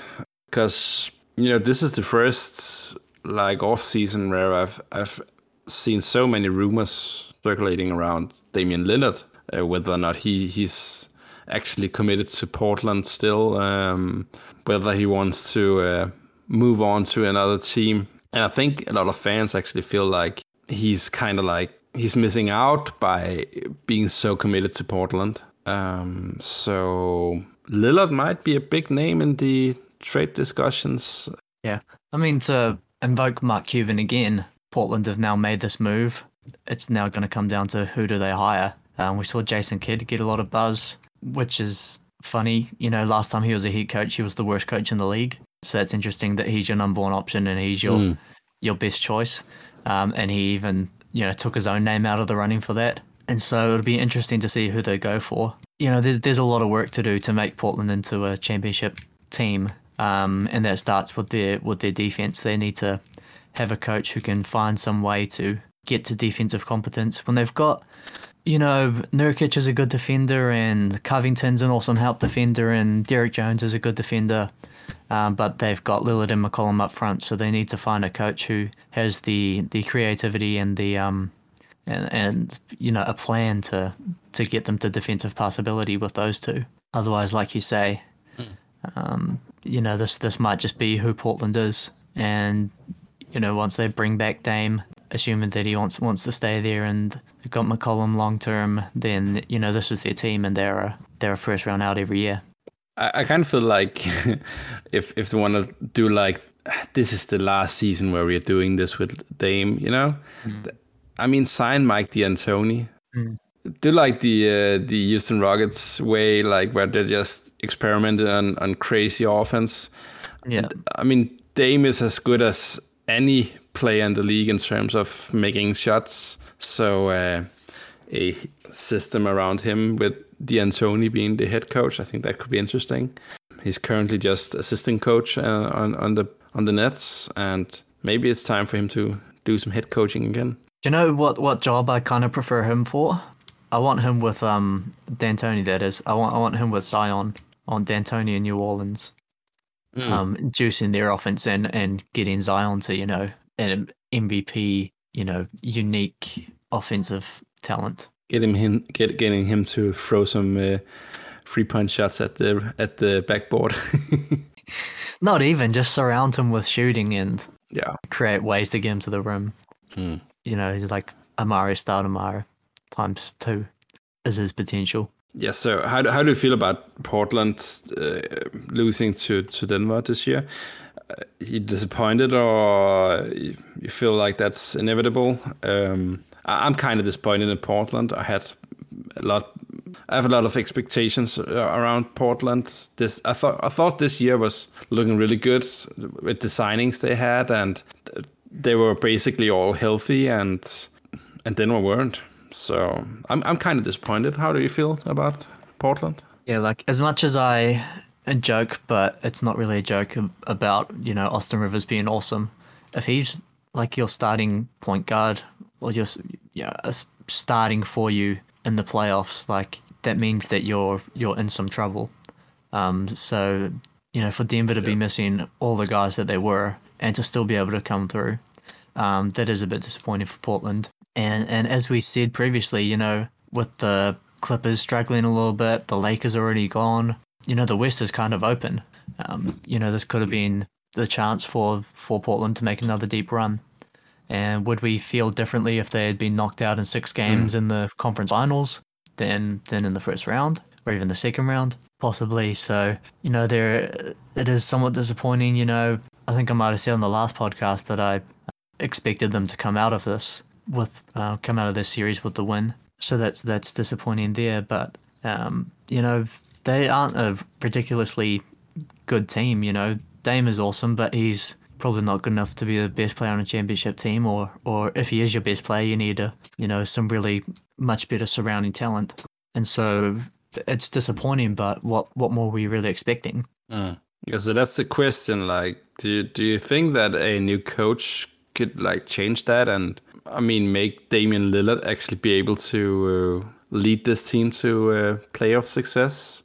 because you know this is the first like off season where I've I've seen so many rumors circulating around Damian Lillard, uh, whether or not he he's actually committed to Portland still, um, whether he wants to uh, move on to another team. And I think a lot of fans actually feel like he's kind of like he's missing out by being so committed to Portland. Um, so Lillard might be a big name in the trade discussions. Yeah, I mean to invoke Mark Cuban again. Portland have now made this move. It's now going to come down to who do they hire. Um, we saw Jason Kidd get a lot of buzz, which is funny. You know, last time he was a head coach, he was the worst coach in the league. So it's interesting that he's your number one option and he's your your best choice. Um, and he even you know took his own name out of the running for that. And so it'll be interesting to see who they go for. You know, there's there's a lot of work to do to make Portland into a championship team, um, and that starts with their with their defense. They need to have a coach who can find some way to get to defensive competence when they've got. You know, Nurkic is a good defender, and Covington's an awesome help defender, and Derrick Jones is a good defender. Um, but they've got Lillard and McCollum up front, so they need to find a coach who has the the creativity and the um and, and you know a plan to to get them to defensive possibility with those two. Otherwise, like you say, um, you know this this might just be who Portland is, and you know once they bring back Dame, assuming that he wants wants to stay there, and they've got McCollum long term, then you know this is their team, and they're a they're a first round out every year. I, I kind of feel like *laughs* if if they want to do like this is the last season where we're doing this with Dame, you know, I mean sign Mike D'Antoni. Do like the uh, the Houston Rockets way, like where they just experimented on on crazy offense. Yeah, I mean, Dame is as good as any player in the league in terms of making shots. So uh, a system around him with D'Antoni being the head coach, I think that could be interesting. He's currently just assistant coach uh, on on the on the Nets, and maybe it's time for him to do some head coaching again. Do you know what, what job I kind of prefer him for? I want him with um D'Antoni. That is, I want I want him with Zion on D'Antoni in New Orleans, um, juicing their offense and and getting Zion to you know an MVP, you know, unique offensive talent. Getting him, get, getting him to throw some uh, three point shots at the at the backboard. *laughs* Not even just surround him with shooting and yeah, create ways to get him to the rim. You know, he's like Amar'e Stoudemire times two is his potential. Yeah. So how do, how do you feel about Portland uh, losing to to Denver this year? Uh, you disappointed, or you feel like that's inevitable? Um, I'm kind of disappointed in Portland. I had a lot. I have a lot of expectations uh, around Portland. This I thought I thought this year was looking really good with the signings they had, and they were basically all healthy and and Denver weren't. So I'm I'm kind of disappointed. How do you feel about Portland? Yeah, like as much as I joke, but it's not really a joke about you know Austin Rivers being awesome. If he's like your starting point guard or just yeah starting for you in the playoffs, like that means that you're you're in some trouble. Um, so you know, for Denver to yeah. be missing all the guys that they were and to still be able to come through, um, that is a bit disappointing for Portland. And and as we said previously, you know, with the Clippers struggling a little bit, the Lakers already gone. You know, the West is kind of open. Um, you know, this could have been the chance for for Portland to make another deep run. And would we feel differently if they had been knocked out in six games mm. in the conference finals than than in the first round or even the second round? Possibly. So, you know, there it is somewhat disappointing. You know, I think I might have said on the last podcast that I expected them to come out of this with uh, come out of this series with the win. So that's that's disappointing there. But um, you know, they aren't a ridiculously good team. You know, Dame is awesome, but he's probably not good enough to be the best player on a championship team. Or or if he is your best player, you need a you know some really much better surrounding talent. And so it's disappointing. But what what more were you really expecting? Mm. Yeah, so that's the question. Like, do you, do you think that a new coach could like change that and I mean make Damian Lillard actually be able to uh, lead this team to uh, playoff success?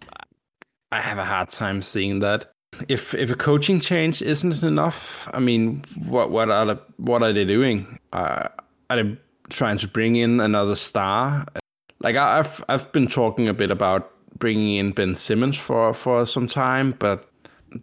I have a hard time seeing that. If if a coaching change isn't enough, I mean, what what are what are they doing? Uh, are they trying to bring in another star? Like I've I've been talking a bit about bringing in Ben Simmons for for some time, but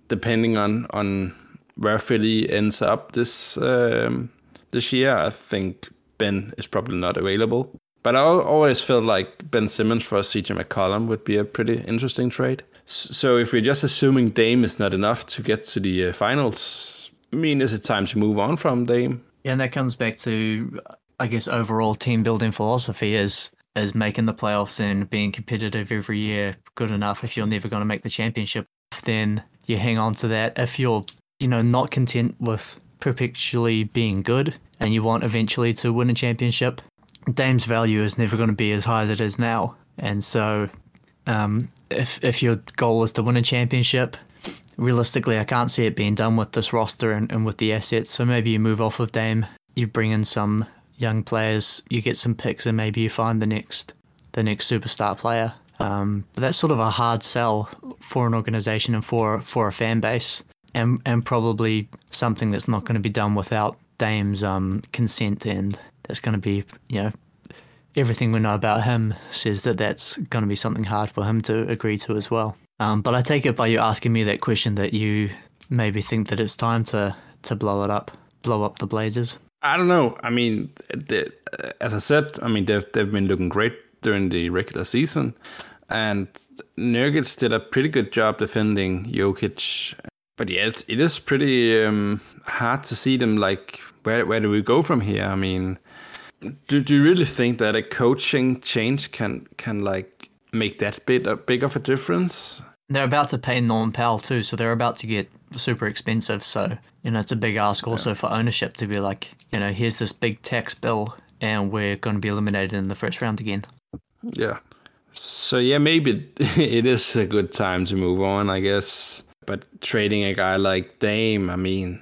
depending on on where Philly ends up this um, this year, I think Ben is probably not available. But I always felt like Ben Simmons for CJ McCollum would be a pretty interesting trade. So if we're just assuming Dame is not enough to get to the uh, finals, I mean, is it time to move on from Dame? Yeah, and that comes back to, I guess, overall team building philosophy is is making the playoffs and being competitive every year good enough. If you're never going to make the championship, then you hang on to that. If you're, you know, not content with perpetually being good and you want eventually to win a championship, Dame's value is never going to be as high as it is now. And so, um, if if your goal is to win a championship, realistically, I can't see it being done with this roster and, and with the assets. So maybe you move off of Dame, you bring in some young players, you get some picks, and maybe you find the next the next superstar player. Um, but that's sort of a hard sell for an organization and for for a fan base, and and probably something that's not going to be done without Dame's um, consent, and that's going to be you know everything we know about him says that that's going to be something hard for him to agree to as well. Um, but I take it by you asking me that question that you maybe think that it's time to to blow it up, blow up the Blazers. I don't know. I mean, they, as I said, I mean they've they've been looking great during the regular season, and Nurkic did a pretty good job defending Jokic. But yeah, it, it is pretty um, hard to see them. Like, where where do we go from here? I mean, do, do you really think that a coaching change can can like make that bit a big of a difference? They're about to pay Norman Powell too, so they're about to get super expensive. So you know, it's a big ask also yeah. for ownership to be like, you know, here's this big tax bill, and we're going to be eliminated in the first round again. Yeah. So yeah, maybe *laughs* it is a good time to move on, I guess. But trading a guy like Dame, I mean,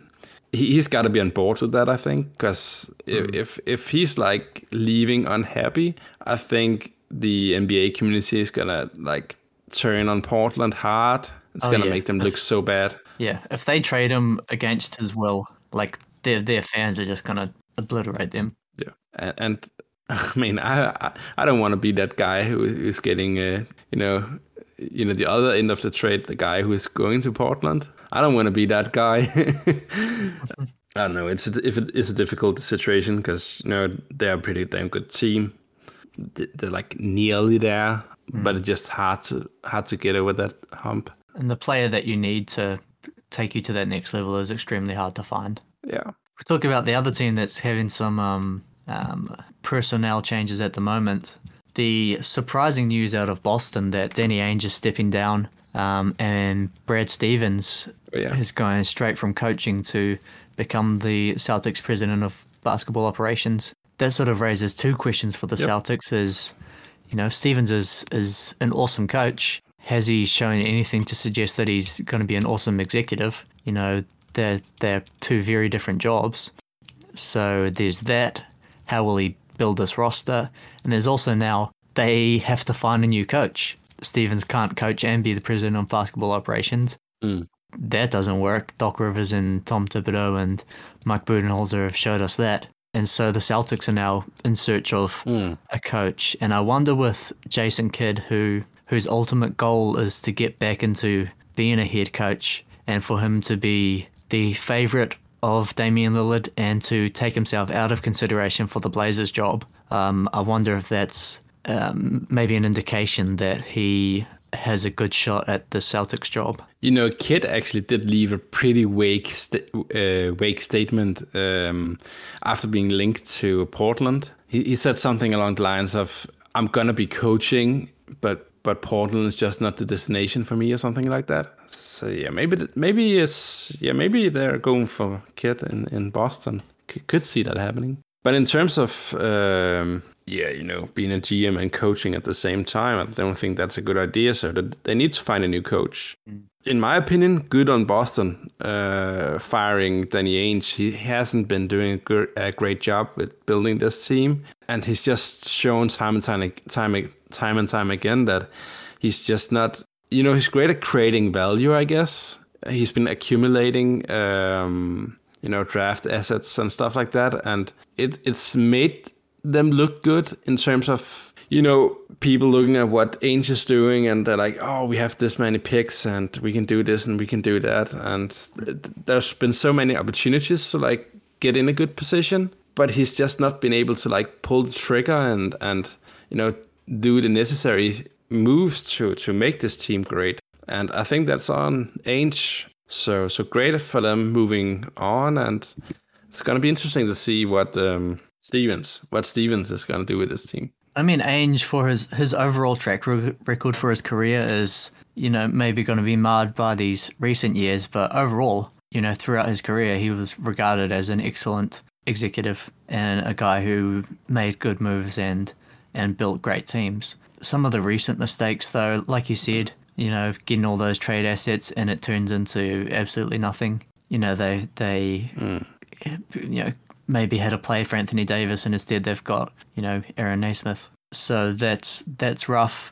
he's got to be on board with that. I think because mm. if if he's like leaving unhappy, I think the NBA community is gonna like turn on Portland hard. It's oh, gonna yeah. make them look so bad. Yeah, if they trade him against his will, like their their fans are just gonna obliterate them. Yeah, and, and *laughs* I mean, I I don't want to be that guy who is getting, uh, you know, you know, the other end of the trade, the guy who is going to Portland. I don't want to be that guy. *laughs* *laughs* I don't know. It's a, if it is a difficult situation because you know they're a pretty damn good team. They're like nearly there, mm. but it's just hard to hard to get over that hump. And the player that you need to take you to that next level is extremely hard to find. Yeah. We talk about the other team that's having some um, um, personnel changes at the moment. the surprising news out of Boston that Danny Ainge is stepping down um, and Brad Stevens yeah. is going straight from coaching to become the Celtics president of basketball operations. That sort of raises two questions for the Yep. Celtics: is you know Stevens is is an awesome coach. Has he shown anything to suggest that he's going to be an awesome executive? You know, they're they're two very different jobs. So there's that. How will he build this roster? And there's also now they have to find a new coach. Stevens can't coach and be the president of basketball operations. Mm. That doesn't work. Doc Rivers and Tom Thibodeau and Mike Budenholzer have showed us that. And so the Celtics are now in search of Mm. a coach. And I wonder with Jason Kidd, who whose ultimate goal is to get back into being a head coach and for him to be the favorite of Damian Lillard and to take himself out of consideration for the Blazers job. Um, I wonder if that's um, maybe an indication that he has a good shot at the Celtics job. You know, Kidd actually did leave a pretty vague, sta- uh, vague statement um, after being linked to Portland. He, he said something along the lines of, "I'm gonna be coaching, but but Portland is just not the destination for me," or something like that. So yeah, maybe maybe it's yeah maybe they're going for Kidd in in Boston. C- could see that happening. But in terms of um, yeah, you know, being a GM and coaching at the same time, I don't think that's a good idea. So they need to find a new coach. In my opinion, good on Boston uh, firing Danny Ainge. He hasn't been doing a, good, a great job with building this team, and he's just shown time and time, time, time and time again that he's just not. You know, he's great at creating value. I guess he's been accumulating. Um, you know, draft assets and stuff like that, and it it's made them look good in terms of you know people looking at what Ainge is doing and they're like, oh, we have this many picks and we can do this and we can do that, and th- there's been so many opportunities to like get in a good position, but he's just not been able to like pull the trigger and and you know do the necessary moves to to make this team great, and I think that's on Ainge. So so great for them moving on, and it's gonna be interesting to see what um, Stevens what Stevens is gonna do with this team. I mean, Ainge for his his overall track re- record for his career is, you know, maybe going to be marred by these recent years, but overall, you know, throughout his career, he was regarded as an excellent executive and a guy who made good moves and and built great teams. Some of the recent mistakes, though, like you said, you know, getting all those trade assets and it turns into absolutely nothing. You know, they they hmm. you know maybe had a play for Anthony Davis and instead they've got you know Aaron Nesmith. So that's that's rough.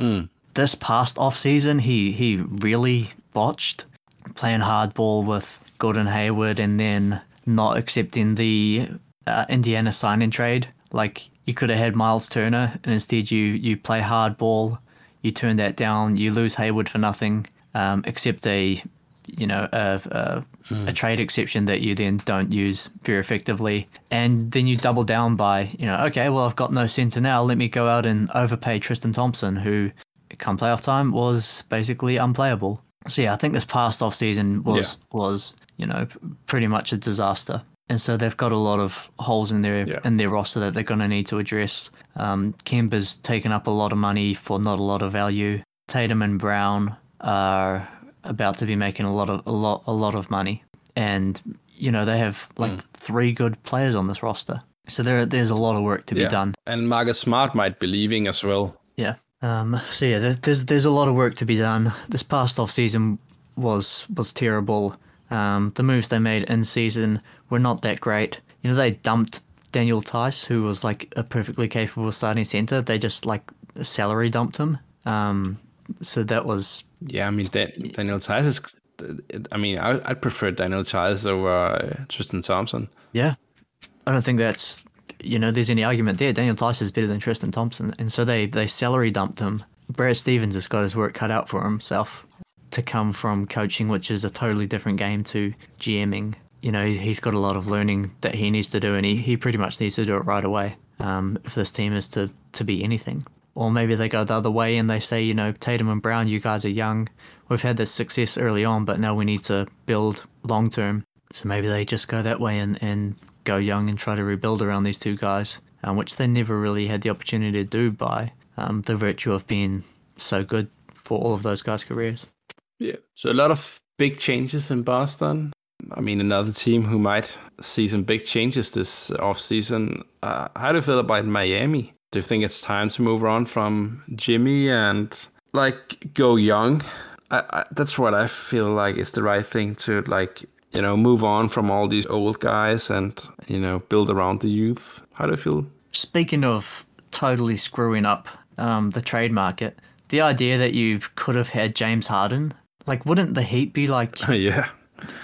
This past off season, he he really botched playing hardball with Gordon Hayward and then not accepting the uh, Indiana sign-in trade. Like you could have had Miles Turner and instead you you play hardball. You turn that down. You lose Hayward for nothing. Um, accept a you know a, a, a trade exception that you then don't use very effectively and then you double down by you know okay well i've got no center now let me go out and overpay tristan thompson who come playoff time was basically unplayable so yeah i think this past off season was was you know pretty much a disaster and so they've got a lot of holes in their Yeah. in their roster that they're going to need to address. Um, Kemba's taken up a lot of money for not a lot of value. Tatum and Brown are about to be making a lot of a lot a lot of money, and you know they have like Hmm. three good players on this roster. So there there's a lot of work to be done. And Marcus Smart might be leaving as well. Yeah. Um, so yeah, there's, there's there's a lot of work to be done. This past off season was was terrible. Um, the moves they made in season were not that great. You know, they dumped Daniel Theis, who was like a perfectly capable starting center. They just like salary dumped him. Um, so that was Yeah, I mean Dan- Daniel Theis is. I mean, I, I'd prefer Daniel Theis over uh, Tristan Thompson. yeah. I don't think that's you know there's any argument there. Daniel Theis is better than Tristan Thompson, and so they they salary dumped him. Brad Stevens has got his work cut out for himself to come from coaching, which is a totally different game to GMing. You know, he's got a lot of learning that he needs to do, and he, he pretty much needs to do it right away um, if this team is to, to be anything. Or maybe they go the other way and they say, you know, Tatum and Brown, you guys are young. We've had this success early on, but now we need to build long term. So maybe they just go that way and, and go young and try to rebuild around these two guys, um, which they never really had the opportunity to do by um, the virtue of being so good for all of those guys' careers. Yeah. So a lot of big changes in Boston. I mean, another team who might see some big changes this offseason. Uh, how do you feel about Miami? Do you think it's time to move on from Jimmy and like go young? I, I, that's what I feel like is the right thing to like you know move on from all these old guys and you know build around the youth. How do you feel? Speaking of totally screwing up um, the trade market, the idea that you could have had James Harden, like, wouldn't the Heat be like *laughs* yeah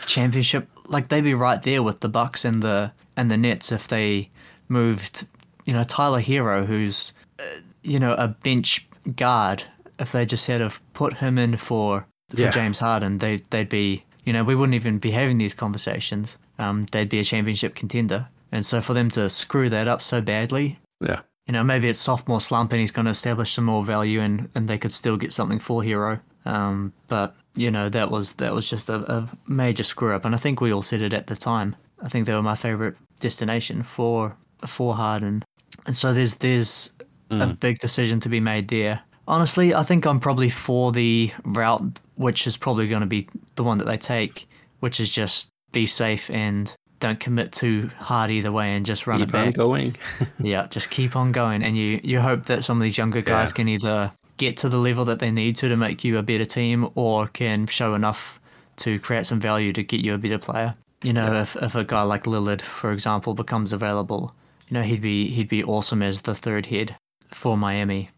championship? Like they'd be right there with the Bucks and the and the Nets if they moved, you know, Tyler Herro, who's uh, you know a bench guard. If they just had have put him in for for Yeah. James Harden, they they'd be you know we wouldn't even be having these conversations. Um, they'd be a championship contender. And so for them to screw that up so badly, yeah you know, maybe it's sophomore slump and he's going to establish some more value and, and they could still get something for Herro. Um, but you know, that was that was just a, a major screw up, and I think we all said it at the time. I think they were my favorite destination for for Harden, and so there's there's a mm. big decision to be made there. Honestly, I think I'm probably for the route, which is probably going to be the one that they take, which is just be safe and don't commit too hard either way and just run it keep on back. going. *laughs* Yeah, just keep on going, and you you hope that some of these younger guys Yeah. can either get to the level that they need to to make you a better team, or can show enough to create some value to get you a better player. You know, if if a guy like Lillard, for example, becomes available, you know he'd be he'd be awesome as the third head for Miami.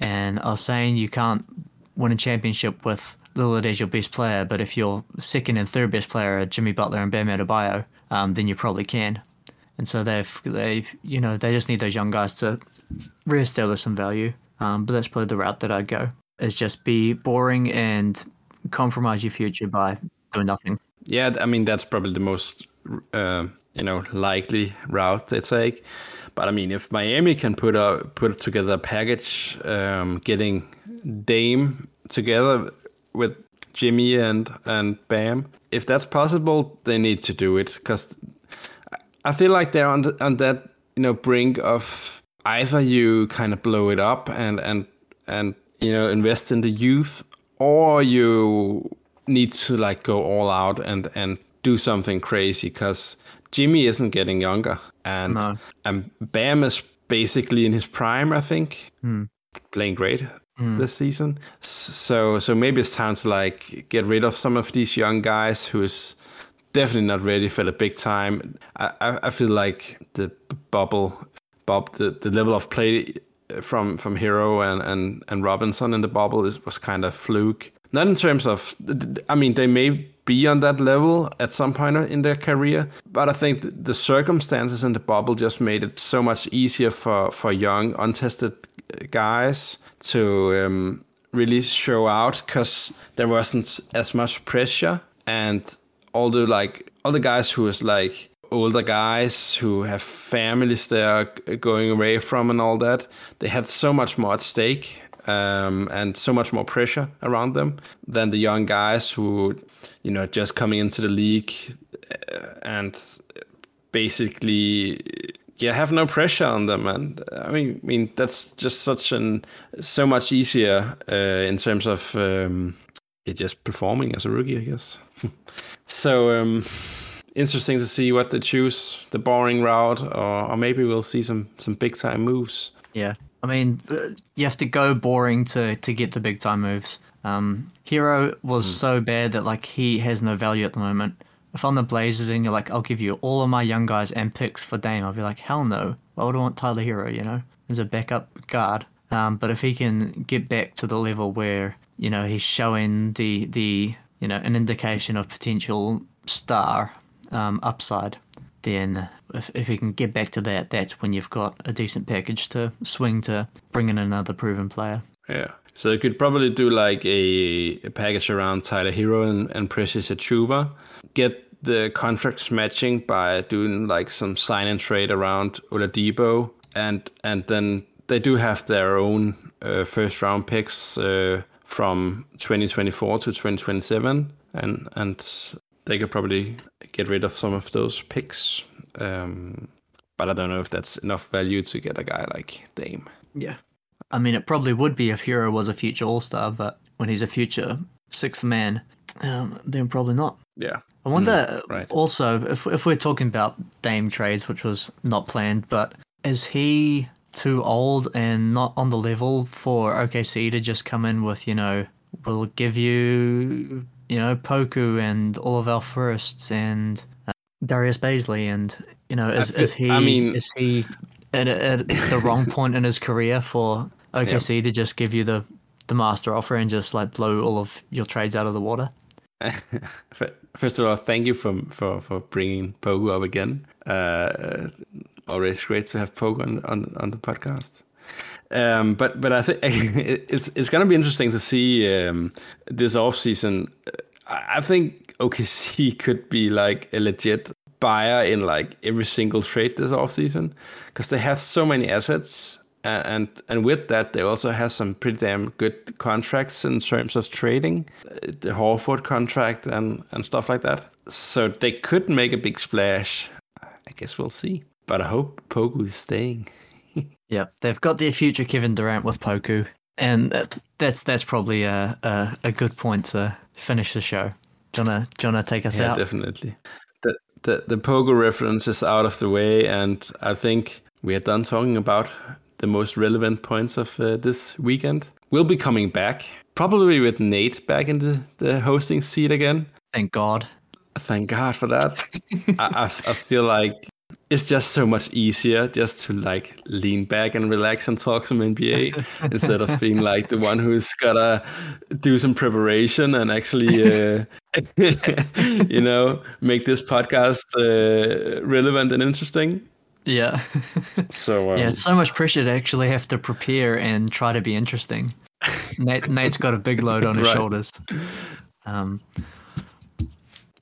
And I was saying you can't win a championship with Lillard as your best player, but if your second and third best player are Jimmy Butler and Bam Adebayo, um, then you probably can. And so they've they you know they just need those young guys to reestablish some value. Um, but that's probably the route that I'd go is just be boring and compromise your future by doing nothing. Yeah, I mean that's probably the most uh, you know likely route they take. But I mean, if Miami can put a put together a package, um, getting Dame together with Jimmy and and Bam, if that's possible, they need to do it because I feel like they're on on that you know brink of either you kind of blow it up and and and you know invest in the youth, or you need to like go all out and and do something crazy because Jimmy isn't getting younger and No. and Bam is basically in his prime, I think, hmm. playing great hmm. this season. So so maybe it's time to like get rid of some of these young guys who's definitely not ready for the big time. I, I, I feel like the bubble, Bob, the, the level of play from from Herro and, and, and Robinson in the bubble is was kind of fluke. Not in terms of, I mean, they may be on that level at some point in their career, but I think the circumstances in the bubble just made it so much easier for for young, untested guys to um, really show out because there wasn't as much pressure. And all the like all the guys who was like older guys who have families they are going away from and all that they had so much more at stake um, and so much more pressure around them than the young guys who you know just coming into the league uh, and basically yeah have no pressure on them. And i mean i mean that's just such an so much easier uh, in terms of um it just performing as a rookie i guess. *laughs* So um interesting to see what they choose the boring route or, or maybe we'll see some some big time moves. Yeah, I mean, uh, you have to go boring to to get the big time moves. Um, Herro was so bad that like he has no value at the moment. If I'm the Blazers and you're like, I'll give you all of my young guys and picks for Dame, I'll be like, hell no. Why would I want Tyler Herro? You know, as a backup guard. Um, but if he can get back to the level where you know he's showing the the you know an indication of potential star um, upside, then if, if he can get back to that, that's when you've got a decent package to swing to bring in another proven player. Yeah. So you could probably do like a, a package around Tyler Herro and, and Precious Achiuwa. Get the contracts matching by doing like some sign and trade around Oladipo. And and then they do have their own uh, first round picks uh, from 2024 to 2027. And, and they could probably get rid of some of those picks. Um, but I don't know if that's enough value to get a guy like Dame. Yeah. I mean, it probably would be if Herro was a future All Star, but when he's a future sixth man, um, then probably not. Yeah. I wonder right. also if if we're talking about Dame trades, which was not planned, but is he too old and not on the level for OKC to just come in with you know we'll give you you know Poku and all of our firsts and uh, Darius Bazley and you know is, fe- is he I mean- is he at, at the wrong point in his career for *laughs* OKC to just give you the the master offer and just like blow all of your trades out of the water? *laughs* First of all, thank you for for, for bringing Pogo up again. Uh, always great to have Pogo on, on, on the podcast. Um, but but I think *laughs* it's it's gonna be interesting to see um, this off season. I think OKC *laughs* could be like a legit buyer in like every single trade this off season because they have so many assets and, and with that they also have some pretty damn good contracts in terms of trading the Horford contract and and stuff like that. So they could make a big splash. I guess we'll see but I hope Poku is staying Yeah, they've got their future Kevin Durant with Poku, and that's that's probably a, a a good point to finish the show. Do you wanna do you wanna take us yeah out? definitely the, the the Pogo reference is out of the way and I think we are done talking about the most relevant points of uh, this weekend we'll be coming back probably with Nate back in the, the hosting seat again Thank God. Thank God for that. *laughs* I, I, I feel like it's just so much easier just to like lean back and relax and talk some NBA *laughs* instead of being like the one who's gotta do some preparation and actually, uh, *laughs* you know, make this podcast uh, relevant and interesting. Yeah, *laughs* So um, yeah. It's so much pressure to actually have to prepare and try to be interesting. Nate, Nate's got a big load on his Right. shoulders. Um,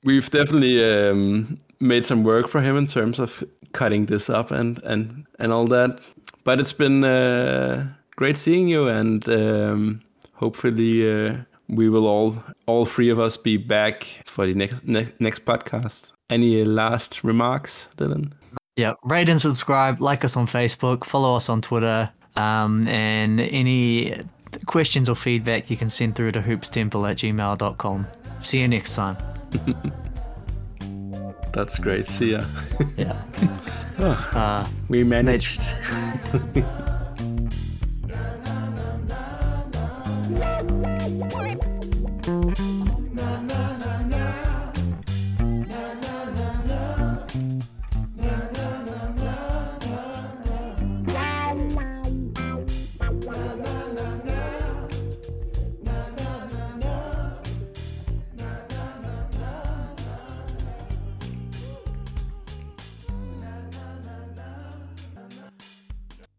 we've definitely um, made some work for him in terms of cutting this up and and and all that. But it's been uh, great seeing you, and um, hopefully uh, we will all all three of us be back for the next ne- next podcast. Any last remarks, Dylan? yeah, rate and subscribe. Like us on Facebook. Follow us on Twitter. Um, and any questions or feedback you can send through to hoopstemple at gmail.com. See you next time. *laughs* That's great. See ya. Yeah. *laughs* Uh, We managed. Thank *laughs*